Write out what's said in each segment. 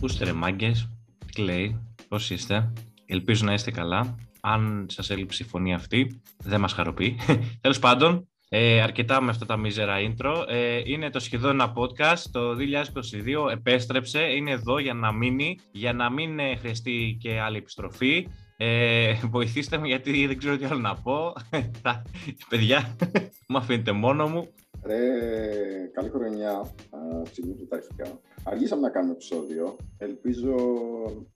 Πού είστε ρε μάγκες, τι λέει, πώς είστε. Ελπίζω να είστε καλά. Αν σας έλειψε η φωνή αυτή, δεν μας χαροποιεί. Τέλος πάντων, ε, αρκετά με αυτά τα μίζερα intro. Ε, είναι το σχεδόν ένα podcast. Το 2022 επέστρεψε, είναι εδώ για να μείνει, για να μην ε, χρειαστεί και άλλη επιστροφή. Ε, βοηθήστε με γιατί δεν ξέρω τι άλλο να πω. Παιδιά, μου αφήνετε μόνο μου. Ρε, καλή χρονιά, του τα αρχικά. Αργήσαμε να κάνουμε επεισόδιο. Ελπίζω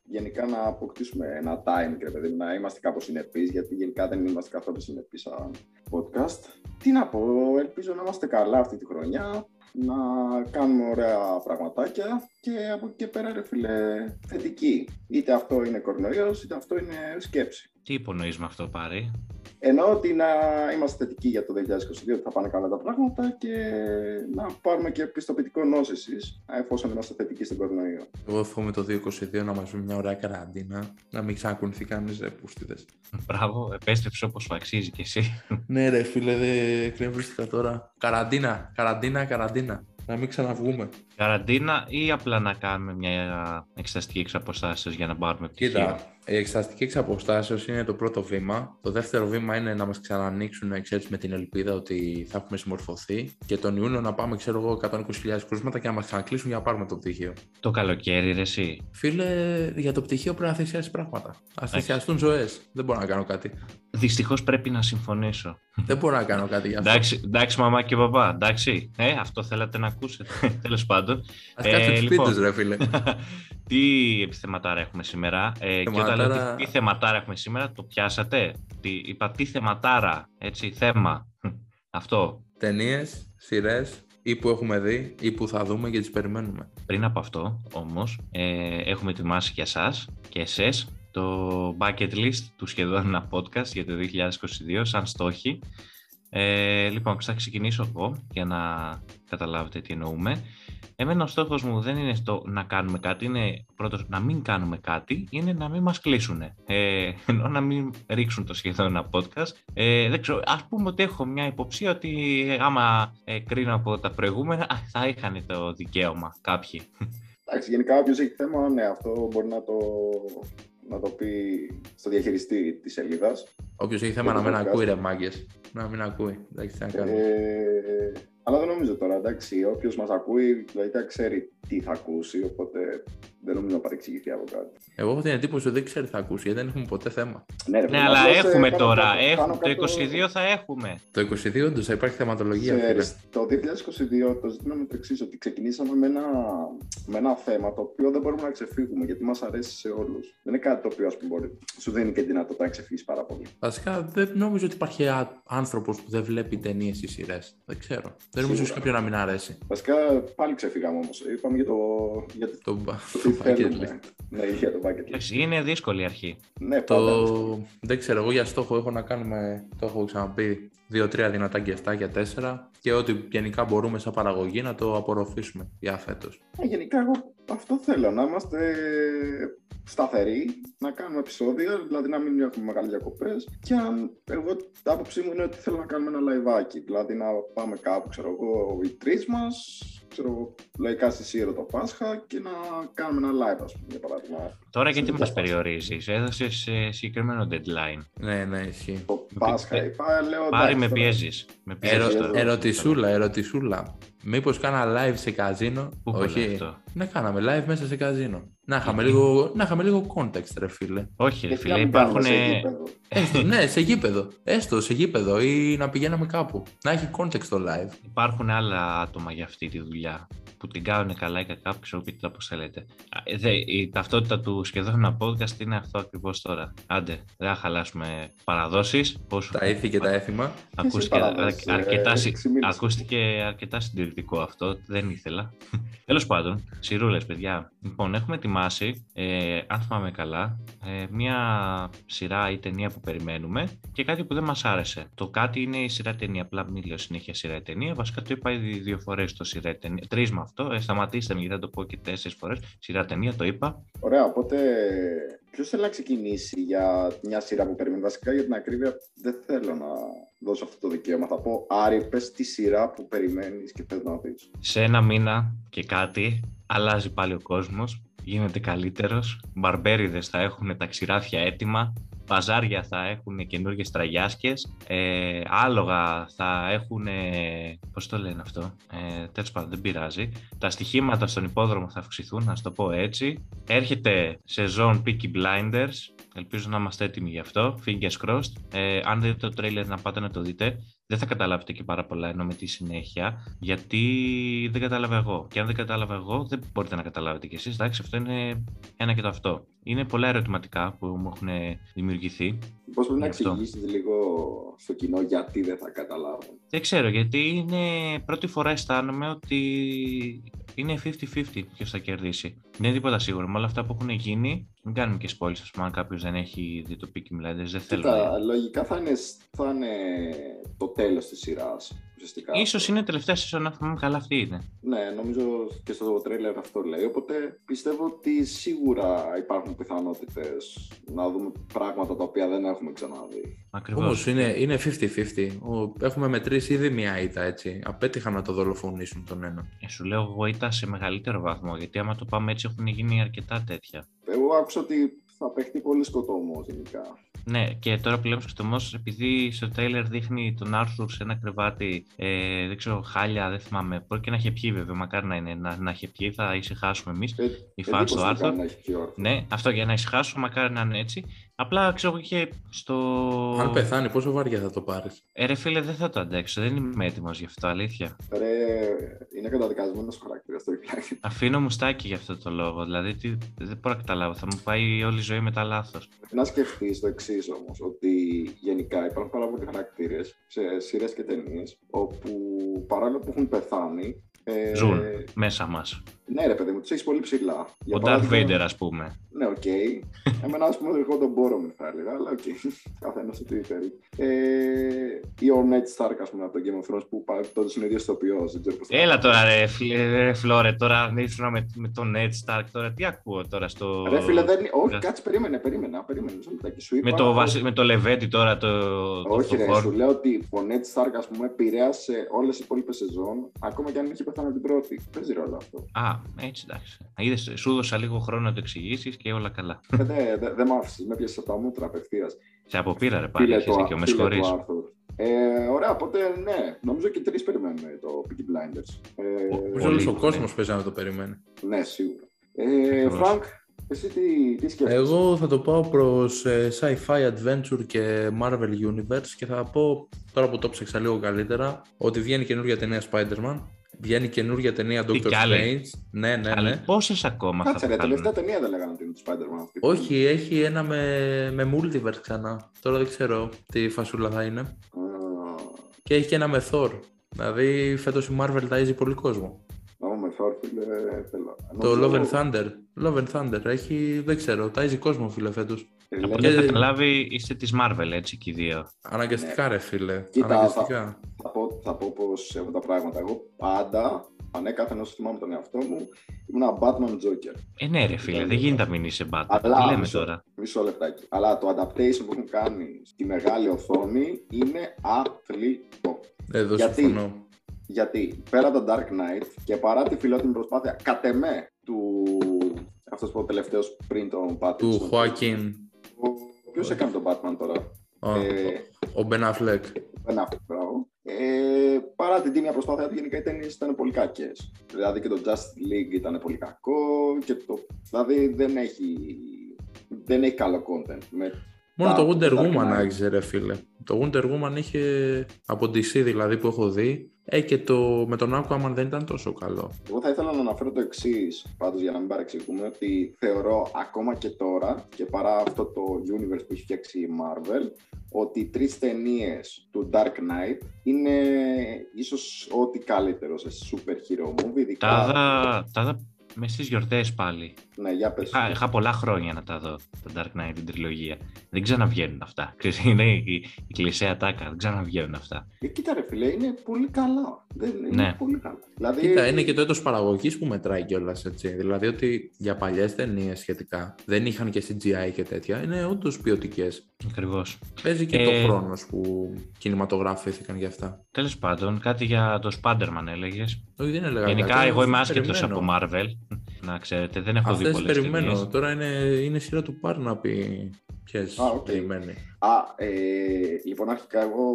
γενικά να αποκτήσουμε ένα time, και παιδί, να είμαστε κάπως συνεπείς, γιατί γενικά δεν είμαστε καθόλου συνεπείς σαν podcast. Τι να πω, ελπίζω να είμαστε καλά αυτή τη χρονιά, να κάνουμε ωραία πραγματάκια και από εκεί και πέρα ρε φίλε θετική. Είτε αυτό είναι κορονοϊός, είτε αυτό είναι σκέψη. Τι υπονοείς με αυτό πάρει; Ενώ ότι να είμαστε θετικοί για το 2022 ότι θα πάνε καλά τα πράγματα και να πάρουμε και πιστοποιητικό νόσηση εφόσον είμαστε θετικοί στην κορονοϊό. Εγώ εύχομαι το 2022 να μας βρει μια ωραία καραντίνα, να μην ξανακουνηθεί κανείς ρε πούστιδες. Μπράβο, επέστρεψε όπως σου αξίζει κι εσύ. ναι, ρε φίλε, δεν κρέμβριστηκα τώρα. Καραντίνα, καραντίνα, καραντίνα να μην ξαναβγούμε. Καραντίνα ή απλά να κάνουμε μια εξεταστική εξαποστάσεως για να πάρουμε πτυχίο; Κοίτα, η εξεταστική εξαποστάσεως είναι το πρώτο βήμα. Το δεύτερο βήμα είναι να μας ξανανοίξουν ξέρεις, με την ελπίδα ότι θα έχουμε συμμορφωθεί και τον Ιούνιο να πάμε ξέρω εγώ 120.000 κρούσματα και να μας ξανακλείσουν για να πάρουμε το πτυχίο. Το καλοκαίρι ρε εσύ. Φίλε, για το πτυχίο πρέπει να θυσιάσει πράγματα. Α θυσιαστούν ζωές. Δεν μπορώ να κάνω κάτι. Δυστυχώς πρέπει να συμφωνήσω. Δεν μπορώ να κάνω κάτι για αυτό. Εντάξει, εντάξει μαμά και παπά, εντάξει. Ε, αυτό θέλατε να ακούσετε. Τέλος πάντων. Α ε, λοιπόν, ρε φίλε. τι επιθεματάρα έχουμε σήμερα. Ε, και όταν λέω τι, θεματάρα έχουμε σήμερα, το πιάσατε; Τι, είπα τι θεματάρα, έτσι, θέμα. Αυτό. Ταινίες, σειρές, ή που έχουμε δει ή που θα δούμε και τις περιμένουμε. Πριν από αυτό όμως ε, έχουμε ετοιμάσει για σας και εσές το bucket list του σχεδόν ένα podcast για το 2022 σαν στόχοι. Ε, λοιπόν, θα ξεκινήσω εγώ για να καταλάβετε τι εννοούμε. Εμένα ο στόχος μου δεν είναι στο να κάνουμε κάτι, είναι πρώτος να μην κάνουμε κάτι, είναι να μην μας κλείσουν. Ε, ενώ να μην ρίξουν το σχεδόν ένα podcast. Ε, δεν ξέρω, ας πούμε ότι έχω μια υποψία ότι άμα ε, κρίνω από τα προηγούμενα, θα είχαν το δικαίωμα κάποιοι. Εντάξει, γενικά όποιος έχει θέμα, ναι, αυτό μπορεί να το να το πει στο διαχειριστή της σελίδας. Όποιος έχει θέμα να μην ακούει, ρε μάγκες. Να μην ακούει. Εντάξει, τι να κάνει. Ε, αλλά δεν νομίζω τώρα, εντάξει. Όποιος μας ακούει, δηλαδή ξέρει τι θα ακούσει, οπότε δεν νομίζω να παρεξηγηθεί από κάτι. Εγώ έχω την εντύπωση ότι δεν ξέρει τι θα ακούσει, γιατί δεν έχουμε ποτέ θέμα. Ναι, ρε, ναι αλλά έχουμε τώρα. Έχουμε, το 22 θα έχουμε. Το 22 όντως θα υπάρχει θεματολογία. Ξέρεις, το 2022 το ζήτημα είναι το εξής, ότι ξεκινήσαμε με ένα, με ένα θέμα το οποίο δεν μπορούμε να ξεφύγουμε, γιατί μας αρέσει σε όλους. Δεν είναι κάτι το οποίο ας πούμε, μπορεί, σου δίνει και δυνατότητα να ξεφύγεις πάρα πολύ. Βασικά δεν νομίζω ότι υπάρχει άνθρωπος που δεν βλέπει ταινίες ή σειρές. Δεν ξέρω. Δεν νομίζω ότι κάποιον να μην αρέσει. Βασικά πάλι ξεφύγαμε όμως. Είπαμε για το. Για το, το, το bucket list. Ναι, για το bucket list. Είναι δύσκολη αρχή. Ναι, το... Δεν ξέρω, εγώ για στόχο έχω να κάνουμε, το έχω ξαναπεί, δύο-τρία δυνατά γκεφτά για τέσσερα και ό,τι γενικά μπορούμε σαν παραγωγή να το απορροφήσουμε για φέτος. Ε, γενικά εγώ αυτό θέλω, να είμαστε σταθεροί, να κάνουμε επεισόδια, δηλαδή να μην έχουμε μεγάλες διακοπές. Και αν εγώ, τα άποψή μου είναι ότι θέλω να κάνουμε ένα live άκι, δηλαδή να πάμε κάπου, ξέρω εγώ, οι τρεις μας, ξέρω λαϊκά στη Σύρο το Πάσχα και να κάνουμε ένα live, ας πούμε, για παράδειγμα. Τώρα γιατί μας περιορίζεις, έδωσες συγκεκριμένο deadline. Ναι, ναι, ισχύει. Το Πάσχα είπα, λέω. Πάρη με πιέζεις. Ερω, ερωτησούλα, ερωτησούλα. Μήπως κάνα live σε καζίνο; Πού Όχι. Αυτό; Να κάναμε live μέσα σε καζίνο. Να είχαμε, λίγο, να είχαμε λίγο context, ρε φίλε. Όχι, ρε φίλε, υπάρχουν. Έστω, ναι, σε γήπεδο. Έστω, σε γήπεδο ή να πηγαίναμε κάπου. Να έχει context το live. Υπάρχουν άλλα άτομα για αυτή τη δουλειά που την κάνουν καλά ή κακά, ξέρω πείτε όπως θέλετε. Η ταυτότητα του σχεδόν ένα podcast είναι αυτό ακριβώς τώρα. Άντε, δεν θα χαλάσουμε παραδόσεις. Τα ήθη και τα έθιμα. Ακούστηκε, αρκετά, ακούστηκε αρκετά συντηρητικό αυτό. Δεν ήθελα. Τέλος πάντων, σιρούλε, παιδιά. Λοιπόν, έχουμε ετοιμάσει, ε, αν θυμάμαι καλά, ε, μια σειρά ή ταινία που περιμένουμε και κάτι που δεν μας άρεσε. Το κάτι είναι η σειρά ταινία. Απλά μιλάω συνέχεια σειρά ταινία. Βασικά το είπα ήδη δύο φορές το σειρά ταινία. Τρεις με αυτό. Ε, σταματήστε με γιατί θα το πω και τέσσερις φορές. Σειρά ταινία, το είπα. Ωραία, οπότε ποιος θέλει να ξεκινήσει για μια σειρά που περιμένει; Βασικά για την ακρίβεια δεν θέλω να δώσω αυτό το δικαίωμα. Θα πω Άρη, πες τη σειρά που περιμένεις και θες να δεις. Σε ένα μήνα και κάτι αλλάζει πάλι ο κόσμος. γίνεται καλύτερος. Μπαρμπέριδες θα έχουν τα ξηράφια έτοιμα. Παζάρια θα έχουν καινούργιες τραγιάσκες. Ε, άλογα θα έχουν. Πώς το λένε αυτό. Ε, Τέλος πάντων, δεν πειράζει. Τα στοιχήματα στον υπόδρομο θα αυξηθούν, να το πω έτσι. Έρχεται σεζόν Peaky Blinders. Ελπίζω να είμαστε έτοιμοι γι' αυτό. Fingers crossed. Ε, αν δείτε το τρέιλερ, να πάτε να το δείτε δεν θα καταλάβετε και πάρα πολλά ενώ με τη συνέχεια, γιατί δεν κατάλαβα εγώ. Και αν δεν κατάλαβα εγώ, δεν μπορείτε να καταλάβετε κι εσείς. Εντάξει, αυτό είναι ένα και το αυτό. Είναι πολλά ερωτηματικά που μου έχουν δημιουργηθεί. Πώς μπορεί να εξηγήσεις λίγο στο κοινό γιατί δεν θα καταλάβουν; Δεν ξέρω, γιατί είναι πρώτη φορά αισθάνομαι ότι είναι 50-50 ποιος θα κερδίσει. Δεν είναι τίποτα σίγουρο. Με όλα αυτά που έχουν γίνει, μην κάνουμε και spoilers, ας πούμε, αν κάποιος δεν έχει δει το Peaky Blinders, δεν θέλω. Κοίτα, λογικά θα είναι, θα είναι το τέλος της σειράς. Ίσως είναι τελευταία σεζόν, αν θυμάμαι καλά αυτή είναι. Ναι, νομίζω και στο τρέλερ αυτό λέει. Οπότε πιστεύω ότι σίγουρα υπάρχουν πιθανότητες να δούμε πράγματα τα οποία δεν έχουμε ξαναδεί. Ακριβώς. Όμως είναι, είναι 50-50. Έχουμε μετρήσει ήδη μία ήττα έτσι. Απέτυχαν να το δολοφονήσουν τον ένα. Ε, σου λέω εγώ ήττα σε μεγαλύτερο βαθμό. Γιατί άμα το πάμε έτσι έχουν γίνει αρκετά τέτοια. Εγώ άκουσα ότι θα παιχτεί πολύ σκοτωμό γενικά. Ναι, και τώρα που λέμε σκοτωμό, επειδή στο τρέιλερ δείχνει τον Άρθουρ σε ένα κρεβάτι, ε, δεν ξέρω, χάλια, δεν θυμάμαι. Μπορεί και να έχει πιει, βέβαια. Μακάρι να είναι να, να έχει πιει, θα ησυχάσουμε εμείς. Ε, οι φαν του Άρθουρ. Ναι, αυτό για να ησυχάσουμε, μακάρι να είναι έτσι. Απλά ξέρω είχε στο. Αν πεθάνει, πόσο βαριά θα το πάρεις; Ε, ρε φίλε, δεν θα το αντέξω. Δεν είμαι έτοιμος γι' αυτό, αλήθεια. Ρε, είναι καταδικασμένος ο χαρακτήρας το Αφήνω μουστάκι γι' αυτό το λόγο. Δηλαδή, τι, δεν μπορώ να καταλάβω. Θα μου πάει όλη η ζωή μετά λάθος. Να σκεφτείς το εξής όμως, ότι γενικά υπάρχουν πάρα πολλοί χαρακτήρες σε σειρές και ταινίες όπου παρόλο που έχουν πεθάνει. Ε, Ζουν μέσα μας. Ναι, ρε παιδί μου, τους έχεις πολύ ψηλά. Ο Darth Vader, ας πούμε. Ναι, οκ. Okay. Εμένα, ας πούμε, εγώ τον μπορώ με θα έλεγα, αλλά οκ. Okay. Καθένας τι θέλει. Ε, ή ο Ned Stark, ας πούμε, από το Game of Thrones, που τότε είναι ο ίδιος ηθοποιός. Έλα τώρα, ρε, ρε Φλόρε, τώρα ήσουν με, με τον Ned Stark. Τώρα τι ακούω τώρα στο. Ρε φίλε, δεν... όχι, κάτσε, περίμενε, περίμενε. περίμενε σου είπα, με, το, βασι... με το Λεβέντι τώρα το. Όχι, ρε, σου λέω ότι ο Ned Stark, ας πούμε, επηρέασε όλες οι υπόλοιπες σεζόν, ακόμα και αν είχε πεθάνει την πρώτη. Παίζει ρόλο αυτό. Α, έτσι εντάξει. Είδες, σου έδωσα λίγο χρόνο να το εξηγήσεις και όλα καλά. Δεν δε, δε, δε μ' άφησες, με πιάσε από τα μούτρα απευθείας. Σε αποπήρα, ρε πάλι. Έχεις δίκιο, με συγχωρείς. Ε, ωραία, οπότε ναι, νομίζω και οι τρεις περιμένουμε το Peaky Blinders. Ε, Όλος ο κόσμος παίζει να το περιμένει. Ναι, σίγουρα. Ε, Φρανκ, εσύ τι, τι σκέφτεσαι; Εγώ θα το πάω προς ε, sci-fi adventure και Marvel Universe και θα πω, τώρα που το ψάξα λίγο καλύτερα, ότι βγαίνει καινούργια ταινία Spider-Man Βγαίνει καινούργια ταινία Doctor Strange. Ναι, ναι, ναι. Πόσες ακόμα Κάτσε, θα ρε, τελευταία ταινία δεν λέγανε ότι είναι του Spider-Man αυτή. Όχι, έχει ένα με, με multiverse ξανά. Τώρα δεν ξέρω τι φασούλα θα είναι. Και έχει και ένα με Thor. Δηλαδή φέτος η Marvel ταΐζει πολύ κόσμο. Ω, με Thor, φίλε, θέλω. Το Love and Thunder. Love and Thunder. Έχει, δεν ξέρω, ταΐζει κόσμο, φίλε, φέτος. Από ό,τι έχω καταλάβει, είστε της Marvel, έτσι και οι δύο. Αναγκαστικά, ρε φίλε. Κοίτα, Αναγκαστικά. Θα, θα, πω, θα πω πώς έχω τα πράγματα. Εγώ πάντα, ανέκαθεν όσο θυμάμαι τον εαυτό μου, ήμουν Batman Joker. Ε, ναι, ρε φίλε, δεν γίνεται να μην είσαι Batman. Αλλά, Τι λέμε μισό, τώρα; Μισό λεπτάκι. Αλλά το adaptation που έχουν κάνει στη μεγάλη οθόνη είναι αθλητό. Εδώ Γιατί, συμφωνώ. Γιατί πέρα από το Dark Knight και παρά τη φιλότιμη προσπάθεια κατ' εμέ του αυτός που ο τελευταίος πριν τον Pattinson. Του Joaquin. Ποιος έκανε τον Batman τώρα; ε, ο Ben Affleck. Ben Affleck, μπράβο. Ε, παρά την τίμια προσπάθεια του, γενικά οι ταινίε ήταν πολύ κακές. Δηλαδή και το Just League ήταν πολύ κακό. Και το, δηλαδή δεν έχει, δεν έχει καλό content. Με Μόνο το Wonder Woman έχει, ρε φίλε. Το Wonder Woman είχε από DC δηλαδή που έχω δει. Ε, και το, με τον Aquaman δεν ήταν τόσο καλό. Εγώ θα ήθελα να αναφέρω το εξής, πάντως για να μην παρεξηγούμε, ότι θεωρώ ακόμα και τώρα και παρά αυτό το universe που έχει φτιάξει η Marvel, ότι οι τρεις ταινίες του Dark Knight είναι ίσως ό,τι καλύτερο σε super hero movie. Τα με στις γιορτές πάλι. Ναι, για πες. Είχα, είχα, πολλά χρόνια να τα δω, τα Dark Knight, την τριλογία. Δεν ξαναβγαίνουν αυτά. Είναι η, η κλεισέα τάκα, δεν ξαναβγαίνουν αυτά. Ε, κοίτα ρε φίλε, είναι πολύ καλά. Δεν, είναι ναι. πολύ καλά. Δηλαδή... Κοίτα, είναι και το έτος παραγωγής που μετράει κιόλας έτσι. Δηλαδή ότι για παλιές ταινίες σχετικά δεν είχαν και CGI και τέτοια, είναι όντως ποιοτικές. Ακριβώς. Παίζει και ε... το χρόνος που κινηματογραφήθηκαν για αυτά. Τέλος πάντων, κάτι για το Spider-Man έλεγες. Όχι, δεν έλεγα. Γενικά, εγώ είμαι άσχετος από Marvel. να ξέρετε. Δεν έχω δει Αυτές πολλές περιμένω. ταινίες. Τώρα είναι, είναι σειρά του Πάρ να πει ποιες Α, οκ. περιμένει. Α, ε, λοιπόν, αρχικά εγώ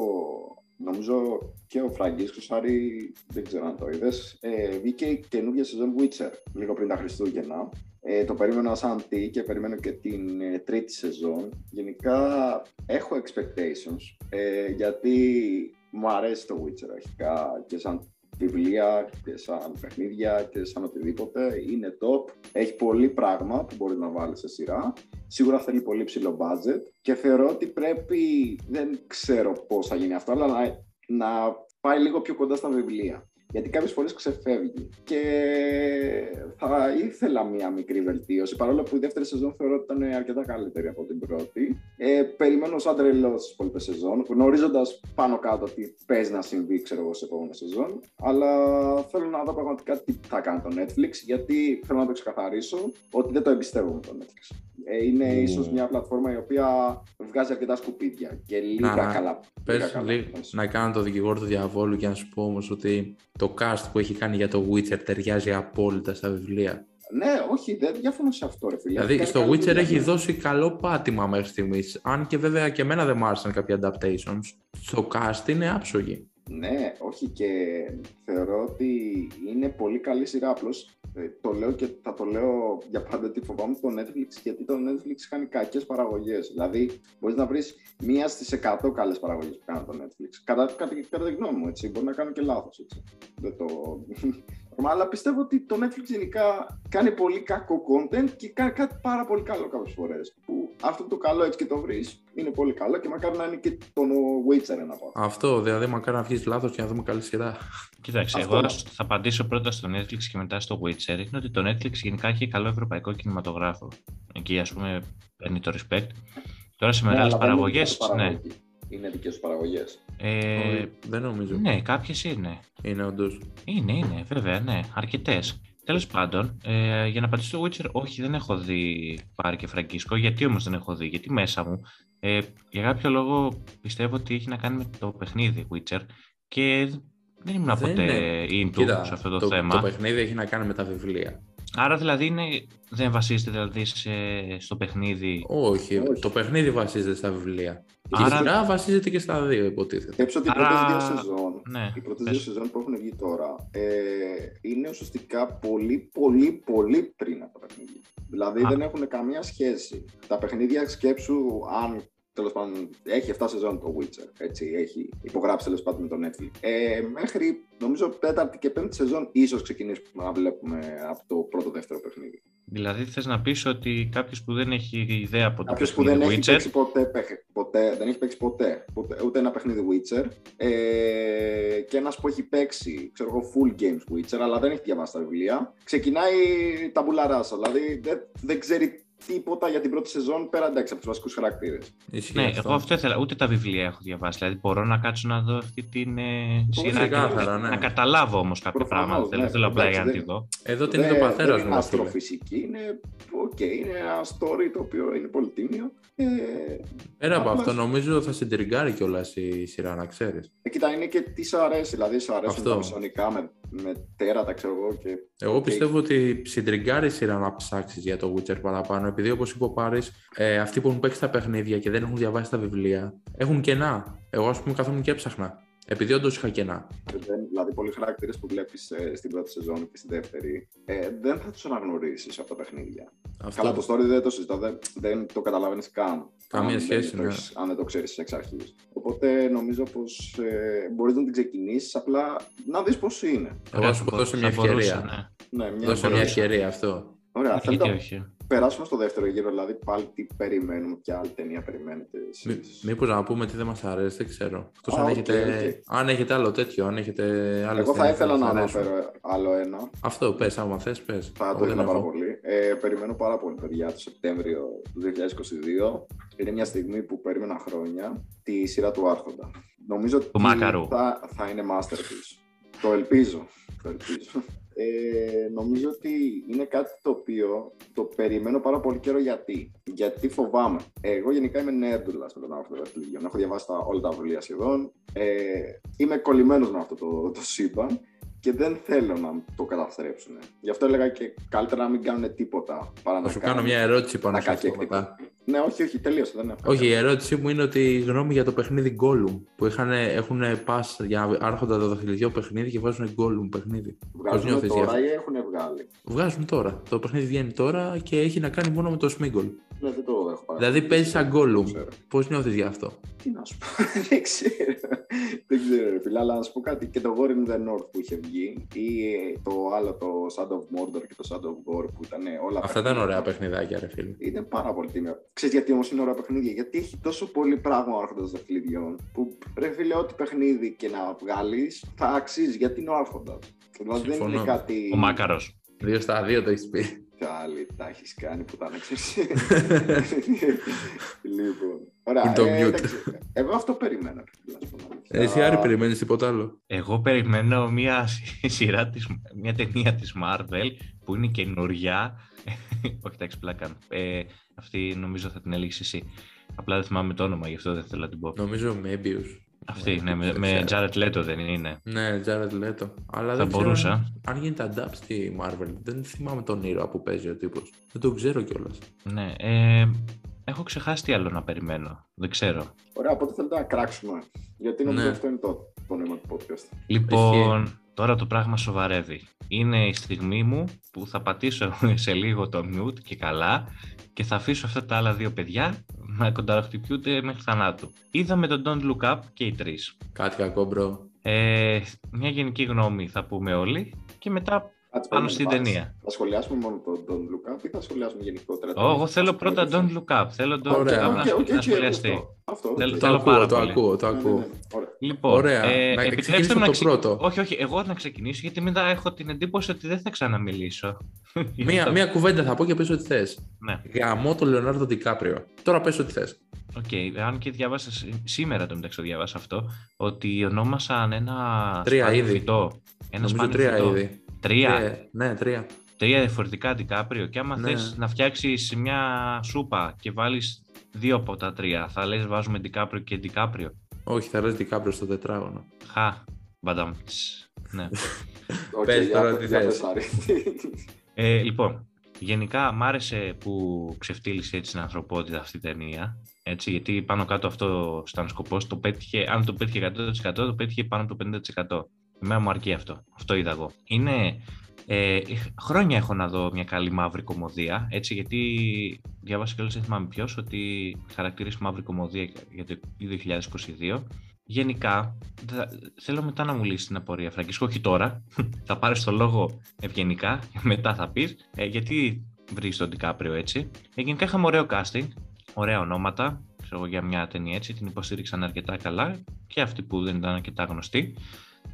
νομίζω και ο Φραγκίσκος Άρη, δεν ξέρω αν το είδες, ε, βγήκε η καινούργια σεζόν Witcher, λίγο πριν τα Χριστούγεννα. Ε, το περίμενα σαν τι και περιμένω και την ε, τρίτη σεζόν. Γενικά έχω expectations, ε, γιατί μου αρέσει το Witcher αρχικά και σαν βιβλία και σαν παιχνίδια και σαν οτιδήποτε. Είναι top. Έχει πολύ πράγμα που μπορεί να βάλει σε σειρά. Σίγουρα θέλει πολύ ψηλό budget και θεωρώ ότι πρέπει, δεν ξέρω πώς θα γίνει αυτό, αλλά να, να πάει λίγο πιο κοντά στα βιβλία. Γιατί κάποιες φορές ξεφεύγει και θα ήθελα μία μικρή βελτίωση παρόλο που η δεύτερη σεζόν θεωρώ ότι ήταν αρκετά καλύτερη από την πρώτη. Ε, περιμένω σαν τρελό τι υπόλοιπες σεζόν, γνωρίζοντας πάνω κάτω τι παίζει να συμβεί ξέρω εγώ, σε επόμενη σεζόν. Αλλά θέλω να δω πραγματικά τι θα κάνει το Netflix, γιατί θέλω να το ξεκαθαρίσω ότι δεν το εμπιστεύομαι το Netflix. Ε, είναι Ου. ίσως μια πλατφόρμα η οποία βγάζει αρκετά σκουπίδια και λίγα Να, καλά. λίγα Πες καλά. λί- να κάνω το δικηγόρο του διαβόλου και να σου πω όμως ότι το cast που έχει κάνει για το Witcher ταιριάζει απόλυτα στα βιβλία. Ναι, όχι, δεν διαφωνώ σε αυτό, ρε φίλε. Δηλαδή Κάνει στο καλή Witcher δουλειά, έχει ναι. δώσει καλό πάτημα μέχρι στιγμής. Αν και βέβαια και εμένα δεν μου άρεσαν κάποια adaptations. Στο cast είναι άψογη. Ναι, όχι και θεωρώ ότι είναι πολύ καλή σειρά. Απλώς το λέω και θα το λέω για πάντα ότι φοβάμαι το Netflix γιατί το Netflix κάνει κακές παραγωγές. Δηλαδή, μπορείς να βρεις μία στις 100 καλές παραγωγές που κάνει το Netflix. Κατά, κατά, κατά τη γνώμη μου, έτσι. Μπορεί να κάνω και λάθος. Δεν το. Αλλά πιστεύω ότι το Netflix γενικά κάνει πολύ κακό content και κάνει κάτι πάρα πολύ καλό κάποιες φορές. Που αυτό το καλό έτσι και το βρεις είναι πολύ καλό και μακάρι να είναι και τον Witcher ένα από αυτά. Αυτό δηλαδή, μακάρι να βγεις λάθος και να δούμε καλή σειρά. Κοίταξε, Αυτό εγώ ναι. θα απαντήσω πρώτα στο Netflix και μετά στο Witcher. Είναι ότι το Netflix γενικά έχει καλό ευρωπαϊκό κινηματογράφο. Εκεί, ας πούμε, παίρνει το respect. Τώρα σε μεγάλες Ναι, αλλά δεν είναι παραγωγές, δικές σου ναι. Παραγωγή. Είναι δικές σου παραγωγές. Ε, δεν νομίζω. ναι, κάποιες είναι. Είναι όντως. Είναι, είναι, βέβαια, ναι. Αρκετές. Τέλος πάντων, ε, για να απαντήσω στο Witcher, όχι, δεν έχω δει Πάρη και Φραγκίσκο. Γιατί όμως δεν έχω δει, Γιατί μέσα μου, ε, για κάποιο λόγο πιστεύω ότι έχει να κάνει με το παιχνίδι Witcher και δεν ήμουν Δεν ποτέ είναι. into Κοίτα, σε αυτό το, το, θέμα. το παιχνίδι έχει να κάνει με τα βιβλία. Άρα δηλαδή είναι, δεν βασίζεται δηλαδή σε, στο παιχνίδι. Όχι, Όχι. το παιχνίδι βασίζεται στα βιβλία. Και Άρα- η σειρά βασίζεται και στα δύο, υποτίθεται. Σκέψω ότι οι Άρα- πρώτε δύο σεζόν, Ναι, οι πρώτες πες. δύο σεζόν που έχουν βγει τώρα, ε, είναι ουσιαστικά πολύ, πολύ, πολύ πριν από τα παιχνίδια. Δηλαδή Α. δεν έχουν καμία σχέση. Τα παιχνίδια σκέψου αν τέλος πάντων έχει 7 σεζόν το Witcher, έτσι, έχει υπογράψει τέλος πάντων με το Netflix. Ε, μέχρι νομίζω τέταρτη και πέμπτη σεζόν ίσως ξεκινήσουμε να βλέπουμε από το πρώτο δεύτερο παιχνίδι. Δηλαδή θες να πεις ότι κάποιος που δεν έχει ιδέα από το Κάποιος που δεν παιχνίδι έχει Witcher, παίξει ποτέ, παιχ- ποτέ, δεν έχει παίξει ποτέ, ποτέ ούτε ένα παιχνίδι Witcher ε, και ένας που έχει παίξει, ξέρω εγώ, full games Witcher, αλλά δεν έχει διαβάσει τα βιβλία, ξεκινάει τα μπουλαράσα, δηλαδή δεν, δεν ξέρει τίποτα για την πρώτη σεζόν πέρα εντάξει από τους βασικούς χαρακτήρες. Ισχύει ναι, αυτό. εγώ αυτό ήθελα, ούτε τα βιβλία έχω διαβάσει, δηλαδή μπορώ να κάτσω να δω αυτή την ε, σειρά και να, ξεκάθαρα, ναι. να καταλάβω όμως κάποια Προφανώς, πράγματα, δεν ναι. θέλω απλά για να Εντάξει, τη δω. Εδώ την είδε ο Δεν- πατέρα δεν μου. είναι ρε φίλε. αστροφυσική, είναι, οκ, είναι ένα story το οποίο είναι πολύ τίμιο. Ε, Πέρα από Απλά- αυτό, νομίζω θα σε ιντριγκάρει κιόλας η σειρά, να ξέρεις. ε, κοίτα, είναι και τι σου αρέσει, δηλαδή σου αρέσουν Αυτό. τα μισονικά με, με τέρατα, ξέρω εγώ, και Εγώ Οκ. πιστεύω ότι σε ιντριγκάρει η σειρά να ψάξεις για το Witcher παραπάνω. Επειδή όπως είπε ο Πάρης, ε, αυτοί που έχουν παίξει τα παιχνίδια και δεν έχουν διαβάσει τα βιβλία έχουν κενά. Εγώ, ας πούμε, καθόμουν και έψαχνα. Επειδή όντως είχα κενά. Δεν, δηλαδή, πολλοί χαρακτήρες που βλέπεις στην πρώτη σεζόν και στη δεύτερη ε, δεν θα τους αναγνωρίσεις από τα παιχνίδια. Αυτό. Καλά, το story δεν το συζητώ, δεν, δεν το καταλαβαίνεις καν. Καμία αν σχέση, δεν το ναι. έχεις- αν δεν το ξέρεις εξ αρχής. Οπότε νομίζω πως ε, μπορείς να την ξεκινήσεις, απλά να δεις πώς είναι. Εγώ θα σου θα δώσω μπο- μια θα μπορούσα, ευκαιρία. ναι. Ναι, μια Δώσε μια ευκαιρία. ευκαιρία αυτό. Ωραία, θέλω Γιατί να όχι. Περάσουμε στο δεύτερο γύρο, δηλαδή πάλι τι περιμένουμε, ποια άλλη ταινία περιμένετε εσείς. Μήπως να πούμε τι δεν μας αρέσει, δεν ξέρω. Εκτός Α, αν, οκ, έχετε, οκ. αν έχετε άλλο τέτοιο, αν έχετε άλλο Εγώ θα ήθελα να αναφέρω άλλο ένα. Αυτό, πες, άμα θες, πες. Θα το ήθελα πάρα πολύ. Ε, περιμένω πάρα πολύ, παιδιά, το Σεπτέμβριο του 2022. Είναι μια στιγμή που περίμενα χρόνια τη σειρά του Άρχοντα. Νομίζω ότι Μάκαρου. θα, θα είναι masterpiece. Το ελπίζω. Το ελπίζω. Ε, νομίζω ότι είναι κάτι το οποίο το περιμένω πάρα πολύ καιρό γιατί. Γιατί φοβάμαι. Εγώ γενικά είμαι νέρντουλας με τον Άρχοντα Βασιλείων. Έχω διαβάσει τα, όλα τα βιβλία σχεδόν. Ε, είμαι κολλημένος με αυτό το, το σύμπαν. Και και δεν θέλω να το καταστρέψουν. Γι' αυτό έλεγα και καλύτερα να μην κάνουν τίποτα. Παρά Θα να σου κάνω κάνουν μια ερώτηση πάνω ένα σε αυτό κακέκτικο. μετά. Ναι, όχι, όχι, τελείωσε. Δεν έχω. Όχι, η ερώτησή μου είναι ότι η γνώμη για το παιχνίδι Gollum που είχαν, έχουν pass για άρχοντα το δαχτυλιδιό παιχνίδι και βάζουν Gollum παιχνίδι. Πώς Βγάζουν νιώθεις γι' τώρα αυτό; ή έχουν βγάλει; Βγάζουν τώρα. Το παιχνίδι βγαίνει τώρα και έχει να κάνει μόνο με το Smiggle. Ναι, δεν το έχω παρακολουθήσει. Δηλαδή παίζει σαν Δεν Gollum. ξέρω. Πώς νιώθεις γι' αυτό; Τι να σου πω, δεν ξέρω. δεν ξέρω, ρε φίλε, αλλά να σου πω κάτι. Και το War in the North που είχε βγει, ή το άλλο, το Shadow of Mordor και το Shadow of War που ήταν όλα. Αυτά ήταν παιχνίδια. ωραία παιχνιδάκια, ρε φίλε. Ήταν πάρα πολύ τίμιο. Ξέρεις γιατί όμως είναι ωραία παιχνίδια, Γιατί έχει τόσο πολύ πράγμα ο Άρχοντας Δαχτυλιδιών, που ρε φίλε, ό,τι παιχνίδι και να βγάλεις θα αξίζει γιατί είναι ο Άρχοντας. Δηλαδή δεν Συμφωνώ. είναι κάτι. Ο Μάκαρος. Δύο στα δύο το έχεις πει. Καλή, τα έχεις κάνει που τα ξέρει. λοιπόν. Ωραία. Είναι το ε, mute. εντάξει, εγώ αυτό περιμένω. ρε φίλε, να σου πω την αλήθεια. Εσύ Άρη περιμένεις τίποτα άλλο; Εγώ περιμένω μια σειρά της, μια ταινία της Marvel που είναι καινούρια. Όχι, εντάξει, πλάκα. κάνω. Ε, αυτή νομίζω θα την έλεγες εσύ. Απλά δεν θυμάμαι το όνομα, γι' αυτό δεν θέλω να την πω. Νομίζω Μέμπιου. Αυτή, ναι, με, δεν με ξέρω. Jared Leto δεν είναι. Ναι, Jared Leto. Αλλά Θα δεν ξέρω μπορούσα. αν- αν γίνεται adapt στη Marvel. Δεν θυμάμαι τον ήρωα που παίζει ο τύπος. Δεν τον ξέρω κιόλας. Ναι, ε, έχω ξεχάσει τι άλλο να περιμένω. Δεν ξέρω. Ωραία, οπότε θέλετε να κράξουμε. Γιατί νομίζω Ναι. αυτό είναι το, το νόημα του podcast. Λοιπόν, τώρα το πράγμα σοβαρεύει. Είναι η στιγμή μου που θα πατήσω σε λίγο το mute και καλά και θα αφήσω αυτά τα άλλα δύο παιδιά να κονταροχτυπιούνται μέχρι θανάτου. Είδαμε τον Don't Look Up και οι τρεις. Κάτι κακό, μπρο. Ε, μια γενική γνώμη θα πούμε όλοι και μετά Κάτσε, πάνω περίμενε, στην πάλι. ταινία. Θα σχολιάσουμε μόνο τον Don't Look Up ή θα σχολιάσουμε γενικότερα. Ω, εγώ θέλω πρώτα Don't Look Up. Θέλω Don't Ωραία. Look Up να, Οκ, οκ, να οκ, σχολιαστεί. αυτό. Αυτό. Θέλω- οκ. Το θέλω ακούω, πάρα το πολύ. ακούω, το Ναι, ναι, ακούω. ναι. Ωραία. Λοιπόν, Ωραία. ε, Να επιτρέψτε ξεκινήσουμε μου να το ξε- πρώτο. Όχι, όχι, εγώ να ξεκινήσω γιατί μετά έχω την εντύπωση ότι δεν θα ξαναμιλήσω. Μία, μία κουβέντα θα πω και πες ό,τι θες. Ναι. Γαμώ τον Λεονάρντο Ντικάπριο. Τώρα πες ό,τι θες. Οκ, αν και διάβασα σ- σήμερα το μεταξύ το διάβασα αυτό, ότι ονόμασαν ένα Τρία σπάνιο είδη. φυτό. Ένα Νομίζω σπάνιο τρία φυτό. είδη. Τρία. Ε, ναι, τρία. Τρία διαφορετικά Ντικάπριο. Και άμα Ναι. θες να φτιάξεις μια σούπα και βάλεις δύο από τα τρία, θα λες βάζουμε Ντικάπριο και Ντικάπριο. Όχι, θα λες Ντικάπριο στο τετράγωνο. Χα, μπα νταμ τς. ναι. Οκ, Πες για τώρα πες- τι για θες. πες, Άρη. Ε, λοιπόν, γενικά μ' άρεσε που ξεφτύλισε έτσι την ανθρωπότητα αυτή η ταινία. Έτσι, γιατί πάνω κάτω αυτό ήταν σκοπός, το πέτυχε, αν το πέτυχε 100% το πέτυχε πάνω από το 50%. Εμένα μου αρκεί αυτό. Αυτό είδα εγώ. Είναι, ε, χρόνια έχω να δω μια καλή μαύρη κομμωδία, έτσι, γιατί διάβασα κιόλας, δεν θυμάμαι ποιος, ότι χαρακτηρίζει μαύρη κομμωδία για το 2022. Γενικά, θα- θέλω μετά να μου λύσεις την απορία, Φραγκίσκο, όχι τώρα. θα πάρεις το λόγο ευγενικά, μετά θα πεις, ε, γιατί βρεις τον Ντικάπριο έτσι. Ε, γενικά είχαμε ωραίο casting, ωραία ονόματα, ξέρω εγώ, για μια ταινία έτσι, την υποστήριξαν αρκετά καλά και αυτοί που δεν ήταν αρκετά γνωστοί.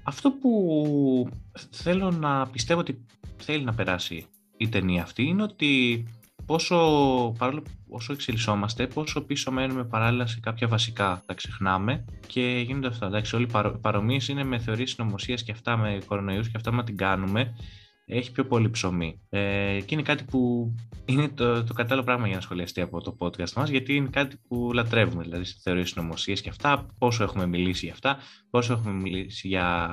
Αυτό που θέλω να πιστεύω ότι θέλει να περάσει η ταινία αυτή είναι ότι πόσο, παρόλο που όσο εξελισσόμαστε, πόσο πίσω μένουμε παράλληλα σε κάποια βασικά. Τα ξεχνάμε και γίνονται αυτά. Εντάξει, όλοι οι παρο, παρομοίες είναι με θεωρίες συνωμοσίας και αυτά με κορονοϊούς και αυτά με την κάνουμε. Έχει πιο πολύ ψωμί. Ε, και είναι κάτι που είναι το, το κατάλληλο πράγμα για να σχολιαστεί από το podcast μας, γιατί είναι κάτι που λατρεύουμε, δηλαδή σε θεωρίες συνωμοσίες και αυτά, πόσο έχουμε μιλήσει για αυτά, πόσο έχουμε μιλήσει για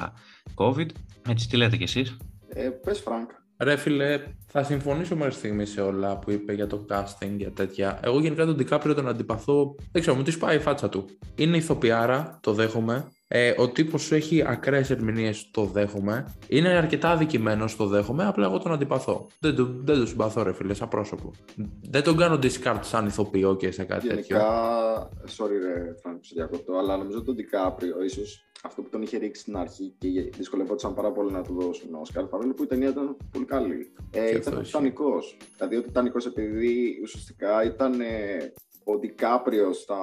COVID. Έτσι, τι λέτε κι εσείς; Ε, πες Φρανκ. Ρε φίλε, θα συμφωνήσω μέχρι στιγμή σε όλα που είπε για το casting, για τέτοια. Εγώ γενικά τον Ντικάπριο τον αντιπαθώ. Δεν ξέρω, μου τη σπάει η φάτσα του. Είναι ηθοποιάρα, το δέχομαι. Ε, ο τύπος σου έχει ακραίες ερμηνείες, το δέχομαι. Είναι αρκετά αδικημένος, το δέχομαι. Απλά εγώ τον αντιπαθώ. Δεν, το, δεν τον συμπαθώ, ρε φίλε, σαν πρόσωπο. Δεν τον κάνω discard σαν ηθοποιό και σε κάτι τέτοιο. Γενικά, sorry ρε Φρανκ που σε διακόπτω, αλλά νομίζω ότι τον Ντικάπριο ίσως αυτό που τον είχε ρίξει στην αρχή και δυσκολευόταν πάρα πολύ να του δώσουν Όσκαρ, παρόλο που η ταινία ήταν πολύ καλή. Ε, Και ήταν αυτό ο ισχύει. Τιτανικός. Δηλαδή ο Τιτανικός επειδή ουσιαστικά ήταν ε, ο Ντικάπριο στα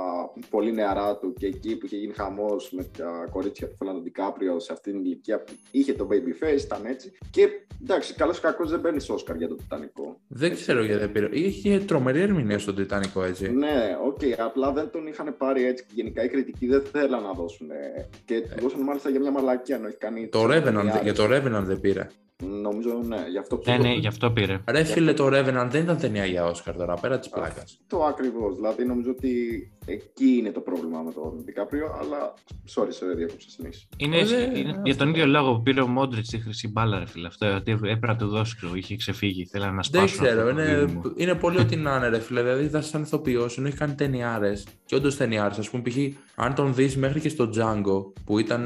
πολύ νεαρά του και εκεί που είχε γίνει χαμός με τα κορίτσια που θέλαν τον Ντικάπριο σε αυτήν την ηλικία που είχε το baby face, ήταν έτσι. Και εντάξει, καλός ή κακός δεν παίρνεις Όσκαρ για το Τιτανικό. Δεν ξέρω γιατί δεν πήρε. Είχε τρομερή ερμηνεία στον Τιτανικό, έτσι. Ναι, οκ, απλά δεν τον είχαν πάρει έτσι. και Γενικά οι κριτικοί δεν θέλαν να δώσουν. Και του δώσαν μάλιστα για μια μαλακία ενώ έχει κάνει. Το ξέρω, Revenant, χιλιάδες. για το Revenant δεν πήρε. Νομίζω, ναι, γι' αυτό Ναι, ναι, γι' αυτό πήρε. Ρε φίλε, το Revenant δεν ήταν ταινία για Όσκαρ τώρα, πέρα της πλάκας. Το ακριβώς. Δηλαδή, νομίζω ότι εκεί είναι το πρόβλημα με τον Ντικάπριο, αλλά. Sorry, σε διέκοψα συνέχισε. Είναι, Ε, είναι ε, για τον ίδιο λόγο που πήρε ο Μόντριτς τη χρυσή μπάλα, ρε φίλε. Αυτό ότι έπρεπε να του δώσει, ξέρω, είχε ξεφύγει. Θέλανε να Δεν σπάσουν. αυτό ξέρω, το είναι, δίδυμο. είναι πολύ ό,τι να είναι, ρε φίλε. Δηλαδή, ήταν σαν ηθοποιός, ενώ έχει κάνει ταινιάρες. Και όντως ταινιάρες. Α πούμε, π.χ. αν τον δεις μέχρι και στο Django, που ήταν,